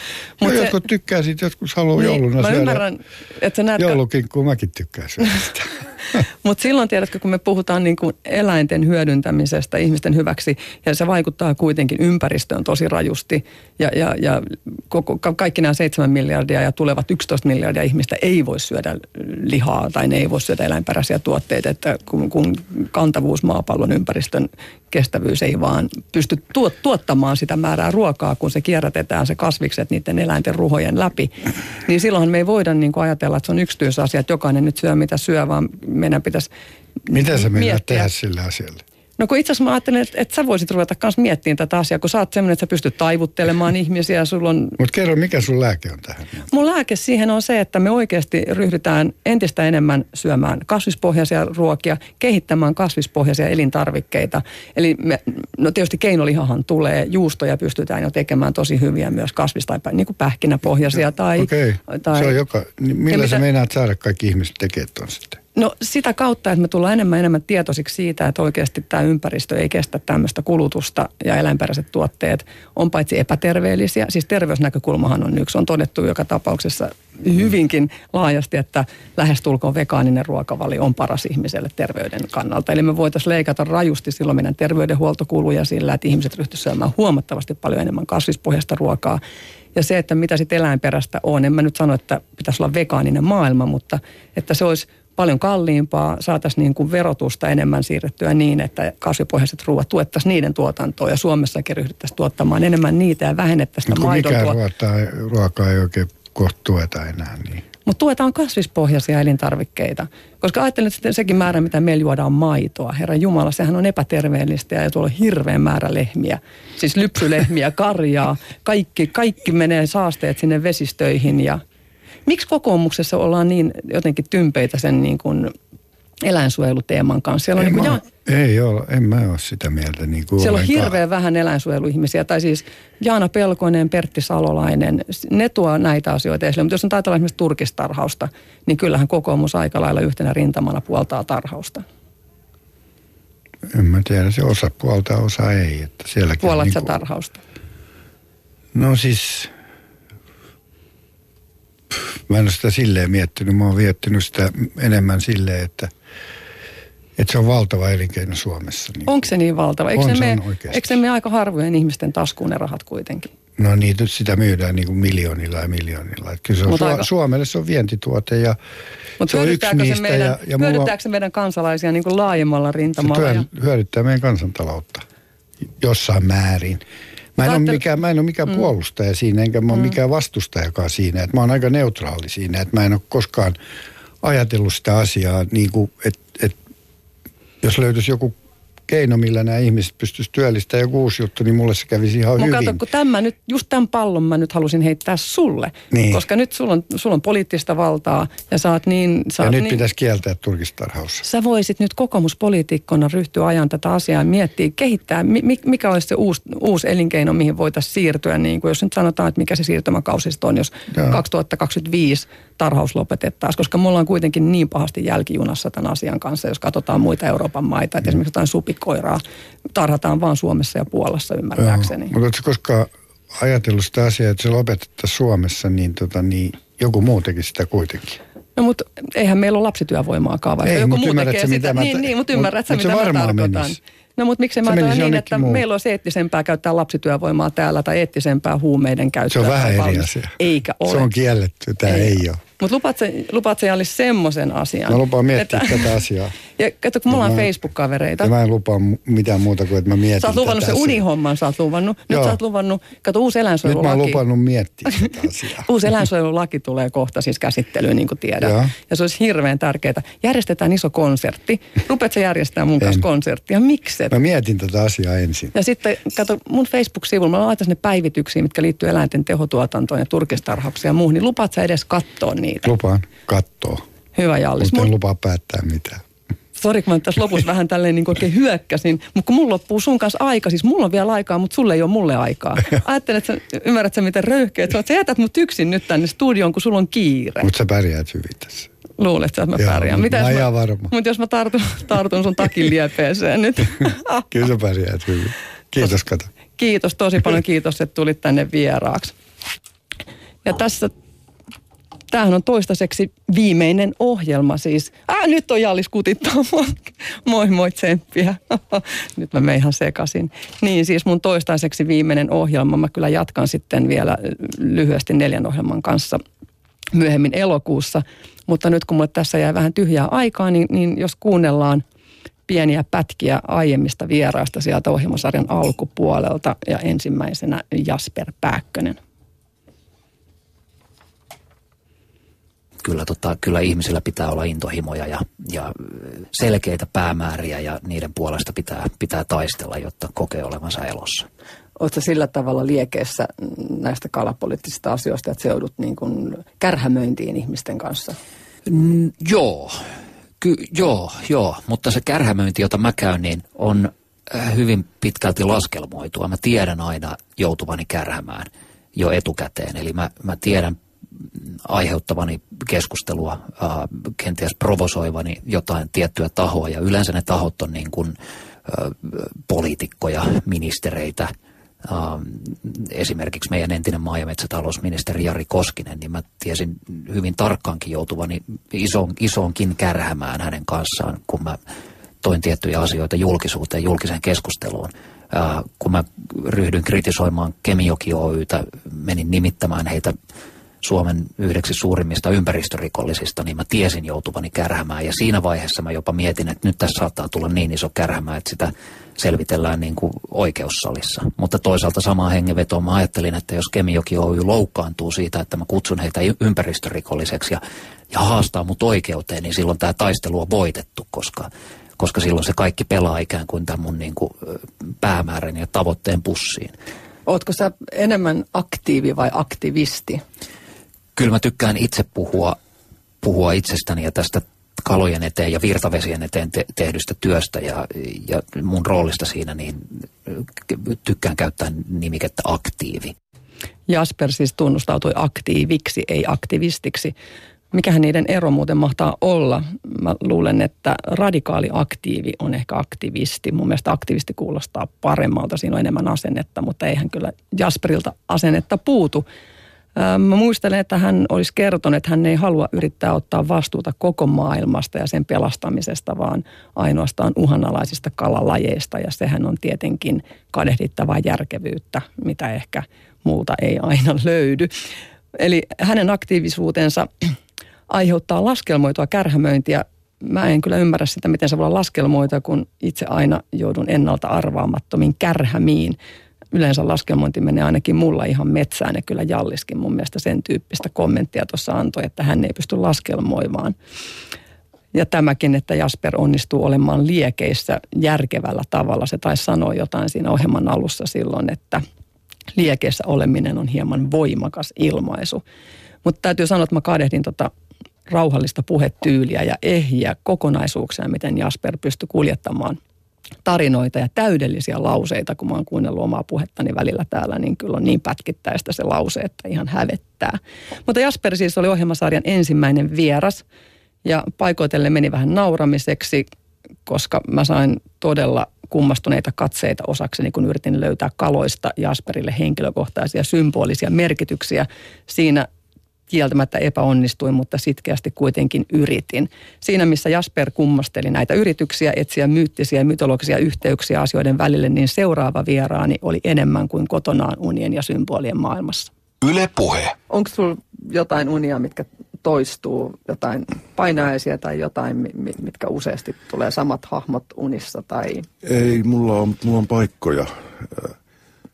Mut no, se... jotkut tykkää siitä, jotkut haluaa niin, jouluna mä syödä ymmärrän, että sä näet... joulukinkkuun mäkin tykkään syödä sitä. Mutta silloin tiedätkö, kun me puhutaan niin kuin eläinten hyödyntämisestä ihmisten hyväksi, ja se vaikuttaa kuitenkin ympäristöön tosi rajusti, ja, ja, ja koko, kaikki nämä 7 miljardia ja tulevat 11 miljardia ihmistä ei voi syödä lihaa tai ne ei voi syödä eläinperäisiä tuotteita, että kun, kun kantavuus maapallon ympäristön kestävyys ei vaan pysty tuottamaan sitä määrää ruokaa, kun se kierrätetään se kasvikset niiden eläinten ruhojen läpi, niin silloinhan me ei voida niin kuin ajatella, että se on yksityisasia, että jokainen nyt syö mitä syö, vaan meidän pitäisi Mitä sä meinaat tehdä sille asialle? No kun itse asiassa mä ajattelin, että, että sä voisit ruveta myös miettimään tätä asiaa, kun sä oot semmoinen, että sä pystyt taivuttelemaan ihmisiä. Sulla on... Mutta kerro, mikä sun lääke on tähän? Mun lääke siihen on se, että me oikeasti ryhdytään entistä enemmän syömään kasvispohjaisia ruokia, kehittämään kasvispohjaisia elintarvikkeita. Eli me, no tietysti keinolihahan tulee, juustoja pystytään jo tekemään tosi hyviä myös kasvis- tai niin kuin pähkinäpohjaisia. Tai, Okei, okay. tai, se on joka, niin millä sä mitä... meinaat saada kaikki ihmiset tekemään sitten? No sitä kautta, että me tullaan enemmän enemmän tietoisiksi siitä, että oikeasti tämä ympäristö ei kestä tämmöistä kulutusta ja eläinperäiset tuotteet on paitsi epäterveellisiä, siis terveysnäkökulmahan on yksi, on todettu joka tapauksessa hyvinkin laajasti, että lähestulkoon vegaaninen ruokavalio on paras ihmiselle terveyden kannalta. Eli me voitaisiin leikata rajusti silloin meidän terveydenhuoltokuluja sillä, että ihmiset ryhtyisivät syömään huomattavasti paljon enemmän kasvispohjaista ruokaa. Ja se, että mitä sitten eläinperäistä on, en mä nyt sano, että pitäisi olla vegaaninen maailma, mutta että se olisi paljon kalliimpaa, saataisiin niin kuin verotusta enemmän siirrettyä niin, että kasvipohjaiset ruoat tuettaisiin niiden tuotantoa ja Suomessakin ryhdyttäisiin tuottamaan enemmän niitä ja vähennettäisiin sitä maidon Mikään ruokaa, ruokaa ei oikein kohta tueta enää niin. Mutta tuetaan kasvispohjaisia elintarvikkeita. Koska ajattelen, että sekin määrä, mitä meillä juodaan maitoa. Herra Jumala, sehän on epäterveellistä ja tuolla on hirveän määrä lehmiä. Siis lypsylehmiä, karjaa. Kaikki, kaikki menee saasteet sinne vesistöihin ja Miksi kokoomuksessa ollaan niin jotenkin tympeitä sen niin kuin eläinsuojeluteeman kanssa? Siellä on ei, niin kuin, ja... ei ole, en mä ole sitä mieltä. Niin kuin Siellä ollenkaan. on hirveän vähän eläinsuojeluihmisiä, tai siis Jaana Pelkonen, Pertti Salolainen, ne tuo näitä asioita esille. Mutta jos on ajatellaan esimerkiksi turkistarhausta, niin kyllähän kokoomus aika lailla yhtenä rintamana puoltaa tarhausta. En mä tiedä, se osa puolta, osa ei. Että Puolat niin kuin... tarhausta? No siis mä en ole sitä silleen miettinyt. Mä oon viettinyt sitä enemmän silleen, että, että se on valtava elinkeino Suomessa. Niin Onko se niin valtava? Eikö, on, se, me, eikö me aika harvojen ihmisten taskuun ne rahat kuitenkin? No niin, sitä myydään niin kuin miljoonilla ja miljoonilla. Että kyllä se on Su- aika... Suomelle se on vientituote ja Mut se on yksi niistä. Se meidän, ja, ja hyödyttääkö se meidän kansalaisia niin kuin laajemmalla rintamalla? Se työn, ja... hyödyttää meidän kansantaloutta jossain määrin. Mä en, ole mikään, mä en ole mikään mm. puolustaja siinä, enkä mä ole mm. mikään vastustajakaan siinä. Että mä oon aika neutraali siinä, että mä en ole koskaan ajatellut sitä asiaa niin kuin, että, että jos löytyisi joku keino, millä nämä ihmiset pystyisivät työllistämään joku uusi juttu, niin mulle se kävisi ihan Mun hyvin. kato, kun tämä nyt, just tämän pallon mä nyt halusin heittää sulle. Niin. Koska nyt sulla on, sulla on poliittista valtaa ja sä oot niin... Sä ja oot nyt niin, pitäisi kieltää turkistarhaus. Sä voisit nyt kokoomuspoliitikkona ryhtyä ajan tätä asiaa ja miettiä, kehittää, mi- mi- mikä olisi se uusi, uusi elinkeino, mihin voitaisiin siirtyä. Niin kuin jos nyt sanotaan, että mikä se siirtymäkausi sitten on, jos Joo. 2025 tarhaus lopetettaisiin, koska me ollaan kuitenkin niin pahasti jälkijunassa tämän asian kanssa, jos katsotaan muita Euroopan maita. Että esimerkiksi jotain supikoiraa tarhataan vaan Suomessa ja Puolassa ymmärtääkseni. Mutta oletko koskaan ajatellut sitä asiaa, että se lopetettaisiin Suomessa, niin, tota, niin joku muu tekisi sitä kuitenkin? No mutta eihän meillä ole lapsityövoimaakaan, vaikka Ei, joku muu tekee sitä. mitä mä niin, niin, mutta mut- ymmärrät sä, mut mitä mä tarkoitan. menisi. No mutta miksei mä ajattelen niin, että muuhun. meillä olisi eettisempää käyttää lapsityövoimaa täällä tai eettisempää huumeiden käyttöä. Se on vähän eri asia. Eikä ole. Se on kielletty, tämä ei, ei ole. Mutta lupaat lupaat sä Jallis semmoisen asian? Mä lupaan miettiä että- tätä asiaa. Ja kato, kun ollaan mä- Facebook-kavereita. Ja mä en lupaa mitään muuta kuin, että mä mietin Sä oot luvannut tätä se unihomman, sä oot luvannut. Nyt Joo. sä oot luvannut, kato uusi Nyt mä eläinsuojelulaki. oon lupannut miettiä sitä asiaa. Uusi eläinsuojelulaki tulee kohta siis käsittelyyn, niin kuin tiedät. Joo. Ja se olisi hirveän tärkeää. Järjestetään iso konsertti. Rupeat sä järjestää mun kanssa konserttia? Mikset? Mä mietin tätä asiaa ensin. Ja sitten, kato, mun Facebook-sivulla, mä laitan sinne päivityksiä, mitkä liittyy eläinten tehotuotantoon ja turkistarhaukseen ja muuhun, niin lupaat sä edes katsoa niitä? Lupaan katsoa, Hyvä Jallis. mutta en lupaa päättää mitään. sori, kun mä tässä lopussa vähän tälleen niin oikein hyökkäsin, mutta kun mulla loppuu sun kanssa aika, siis mulla on vielä aikaa, mutta sulle ei ole mulle aikaa. Ajattelen, että sä, ymmärrät sä miten röyhkeet sä. Sä jätät mut yksin nyt tänne studioon, kun sulla on kiire. Mutta sä pärjäät hyvin tässä. Luulet sä, että mä Joo, pärjään? mä jos ihan varma. Mutta jos mä tartun, tartun sun takin liepeeseen nyt. Kyllä sä pärjäät hyvin. Kiitos, kato. Kiitos, tosi paljon kiitos, että tulit tänne vieraaksi. Ja tässä, tämähän on toistaiseksi viimeinen ohjelma siis. Äh, nyt on Jallis kutittaa. Moi moi tsemppiä. Nyt mä menen ihan sekasin. Niin siis mun toistaiseksi viimeinen ohjelma. Mä kyllä jatkan sitten vielä lyhyesti neljän ohjelman kanssa myöhemmin elokuussa. Mutta nyt kun mulle tässä jää vähän tyhjää aikaa, niin, niin jos kuunnellaan pieniä pätkiä aiemmista vieraista sieltä ohjelmasarjan alkupuolelta ja ensimmäisenä Jasper Pääkkönen. Kyllä, tota, kyllä ihmisillä pitää olla intohimoja ja, ja selkeitä päämääriä ja niiden puolesta pitää, pitää taistella, jotta kokee olevansa elossa. Oletko sillä tavalla liekeessä näistä kalapoliittisista asioista, että se joudut niin kuin kärhämöintiin ihmisten kanssa? Mm, joo, Ky- joo, joo, mutta se kärhämöinti, jota mä käyn, niin on äh, hyvin pitkälti laskelmoitua. Mä tiedän aina joutuvani kärhämään jo etukäteen, eli mä, mä tiedän aiheuttavani keskustelua, äh, kenties provosoivani jotain tiettyä tahoa, ja yleensä ne tahot on niin kuin äh, poliitikkoja, ministereitä, Ähm, esimerkiksi meidän entinen maa- ja metsätalousministeri Jari Koskinen, niin mä tiesin hyvin tarkkaankin joutuvani iso, isoonkin kärhämään hänen kanssaan, kun mä toin tiettyjä asioita julkisuuteen, julkiseen keskusteluun. Äh, kun mä ryhdyin kritisoimaan Kemijoki Oytä, menin nimittämään heitä Suomen yhdeksi suurimmista ympäristörikollisista, niin mä tiesin joutuvani kärhämään. Ja siinä vaiheessa mä jopa mietin, että nyt tässä saattaa tulla niin iso kärhämä, että sitä selvitellään niin kuin oikeussalissa. Mutta toisaalta samaan hengenvetoon mä ajattelin, että jos Kemijoki Oy loukkaantuu siitä, että mä kutsun heitä ympäristörikolliseksi ja, ja haastaa mut oikeuteen, niin silloin tämä taistelu on voitettu, koska, koska silloin se kaikki pelaa ikään kuin tämän mun niin kuin päämäärän ja tavoitteen pussiin. Ootko sä enemmän aktiivi vai aktivisti? Kyllä mä tykkään itse puhua, puhua itsestäni ja tästä kalojen eteen ja virtavesien eteen te- tehdystä työstä ja, ja mun roolista siinä, niin tykkään käyttää nimikettä aktiivi. Jasper siis tunnustautui aktiiviksi, ei aktivistiksi. Mikähän niiden ero muuten mahtaa olla? Mä luulen, että radikaali aktiivi on ehkä aktivisti. Mun mielestä aktivisti kuulostaa paremmalta, siinä on enemmän asennetta, mutta eihän kyllä Jasperilta asennetta puutu. Mä muistelen, että hän olisi kertonut, että hän ei halua yrittää ottaa vastuuta koko maailmasta ja sen pelastamisesta, vaan ainoastaan uhanalaisista kalalajeista. Ja sehän on tietenkin kadehdittavaa järkevyyttä, mitä ehkä muulta ei aina löydy. Eli hänen aktiivisuutensa aiheuttaa laskelmoitua kärhämöintiä. Mä en kyllä ymmärrä sitä, miten se voi olla laskelmoitua, kun itse aina joudun ennalta arvaamattomiin kärhämiin. Yleensä laskelmointi menee ainakin mulla ihan metsään ja kyllä Jalliskin mun mielestä sen tyyppistä kommenttia tuossa antoi, että hän ei pysty laskelmoimaan. Ja tämäkin, että Jasper onnistuu olemaan liekeissä järkevällä tavalla. Se taisi sanoa jotain siinä ohjelman alussa silloin, että liekeissä oleminen on hieman voimakas ilmaisu. Mutta täytyy sanoa, että mä kadehdin tota rauhallista puhetyyliä ja ehjiä kokonaisuuksia, miten Jasper pystyi kuljettamaan tarinoita ja täydellisiä lauseita, kun mä oon kuunnellut omaa puhettani välillä täällä, niin kyllä on niin pätkittäistä se lause, että ihan hävettää. Mutta Jasper siis oli ohjelmasarjan ensimmäinen vieras ja paikoitelle meni vähän nauramiseksi, koska mä sain todella kummastuneita katseita osakseni, kun yritin löytää kaloista Jasperille henkilökohtaisia symbolisia merkityksiä siinä kieltämättä epäonnistuin, mutta sitkeästi kuitenkin yritin. Siinä, missä Jasper kummasteli näitä yrityksiä etsiä myyttisiä ja mytologisia yhteyksiä asioiden välille, niin seuraava vieraani oli enemmän kuin kotonaan unien ja symbolien maailmassa. Yle Puhe. Onko sulla jotain unia, mitkä toistuu, jotain painajaisia tai jotain, mitkä useasti tulee samat hahmot unissa? Tai... Ei, mulla on, mulla on paikkoja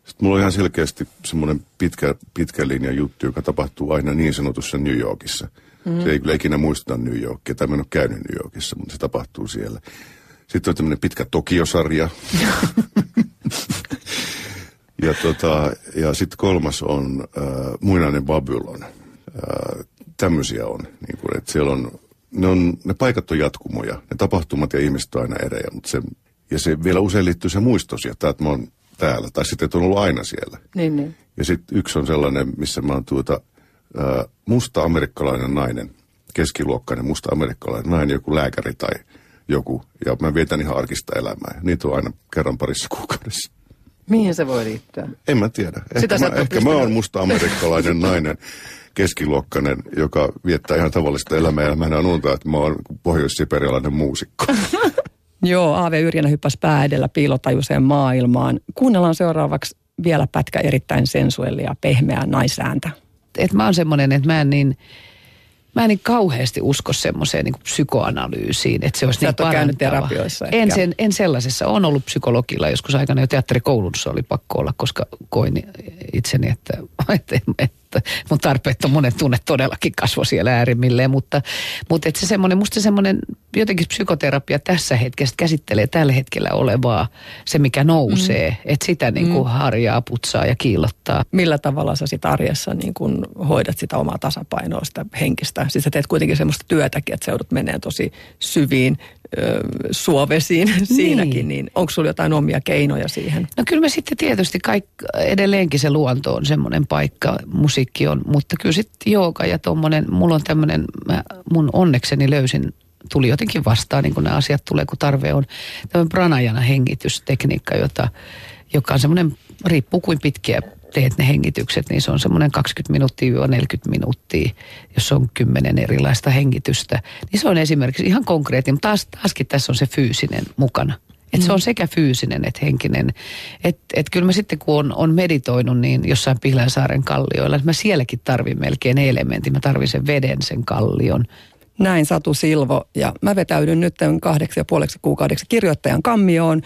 sitten mulla on ihan selkeästi semmoinen pitkä, pitkä linja juttu, joka tapahtuu aina niin sanotussa New Yorkissa. Mm-hmm. Se ei kyllä ikinä muistuta New Yorkia, tai mä en ole käynyt New Yorkissa, mutta se tapahtuu siellä. Sitten on tämmöinen pitkä Tokio-sarja. ja tota, ja sitten kolmas on äh, Muinainen Babylon. Äh, tämmöisiä on. Niin kuin, että siellä on, ne, on, ne paikat on jatkumoja, ne tapahtumat ja ihmiset on aina erejä, mutta se, ja se vielä usein liittyy se muistosi, että mä oon täällä, tai sitten et on ollut aina siellä. Niin, niin. Ja sitten yksi on sellainen, missä mä oon tuota, ää, musta amerikkalainen nainen, keskiluokkainen musta amerikkalainen nainen, joku lääkäri tai joku, ja mä vietän ihan arkista elämää. Niitä on aina kerran parissa kuukaudessa. Mihin se voi liittyä? En mä tiedä. Ehkä, mä, ehkä mä oon musta amerikkalainen nainen, keskiluokkainen, joka viettää ihan tavallista elämää. Ja mä en unta, että mä oon pohjois-siperialainen muusikko. Joo, Aave Yrjänä hyppäsi pää edellä piilotajuiseen maailmaan. Kuunnellaan seuraavaksi vielä pätkä erittäin sensuellia, pehmeää naisääntä. Et mä oon semmoinen, että mä en niin, mä en niin kauheasti usko semmoiseen niin psykoanalyysiin, että se olisi Sä niin käynyt terapioissa en, sen, en sellaisessa. On ollut psykologilla joskus aikana jo teatterikoulussa oli pakko olla, koska koin itseni, että, että, että että mun tarpeettomuuden tunne todellakin kasvoi siellä äärimmilleen, mutta, mutta että se semmoinen, musta semmoinen jotenkin psykoterapia tässä hetkessä käsittelee tällä hetkellä olevaa, se mikä nousee, mm. että sitä niin kuin mm. harjaa, putsaa ja kiillottaa. Millä tavalla sä sit arjessa niin kuin hoidat sitä omaa tasapainoa, sitä henkistä? Siis sä teet kuitenkin semmoista työtäkin, että sä joudut menee tosi syviin suovesiin siinäkin, niin, niin onko sulla jotain omia keinoja siihen? No kyllä me sitten tietysti kaik, edelleenkin se luonto on semmoinen paikka, musiikki on, mutta kyllä sitten jooga ja tuommoinen, mulla on tämmöinen, mun onnekseni löysin tuli jotenkin vastaan, niin kuin nämä asiat tulee, kun tarve on. Tämmöinen pranajana hengitystekniikka, jota, joka on semmoinen, riippuu kuin pitkiä teet ne hengitykset, niin se on semmoinen 20 minuuttia 40 minuuttia, jos on kymmenen erilaista hengitystä. Niin se on esimerkiksi ihan konkreettinen, mutta taas, taaskin tässä on se fyysinen mukana. Että se on mm. sekä fyysinen että henkinen. Että et kyllä mä sitten kun on, on meditoinut niin jossain Pihlänsaaren kallioilla, että mä sielläkin tarvin melkein elementin. Mä tarvin sen veden, sen kallion. Näin Satu Silvo ja mä vetäydyn nyt kahdeksi ja puoleksi kuukaudeksi kirjoittajan kammioon.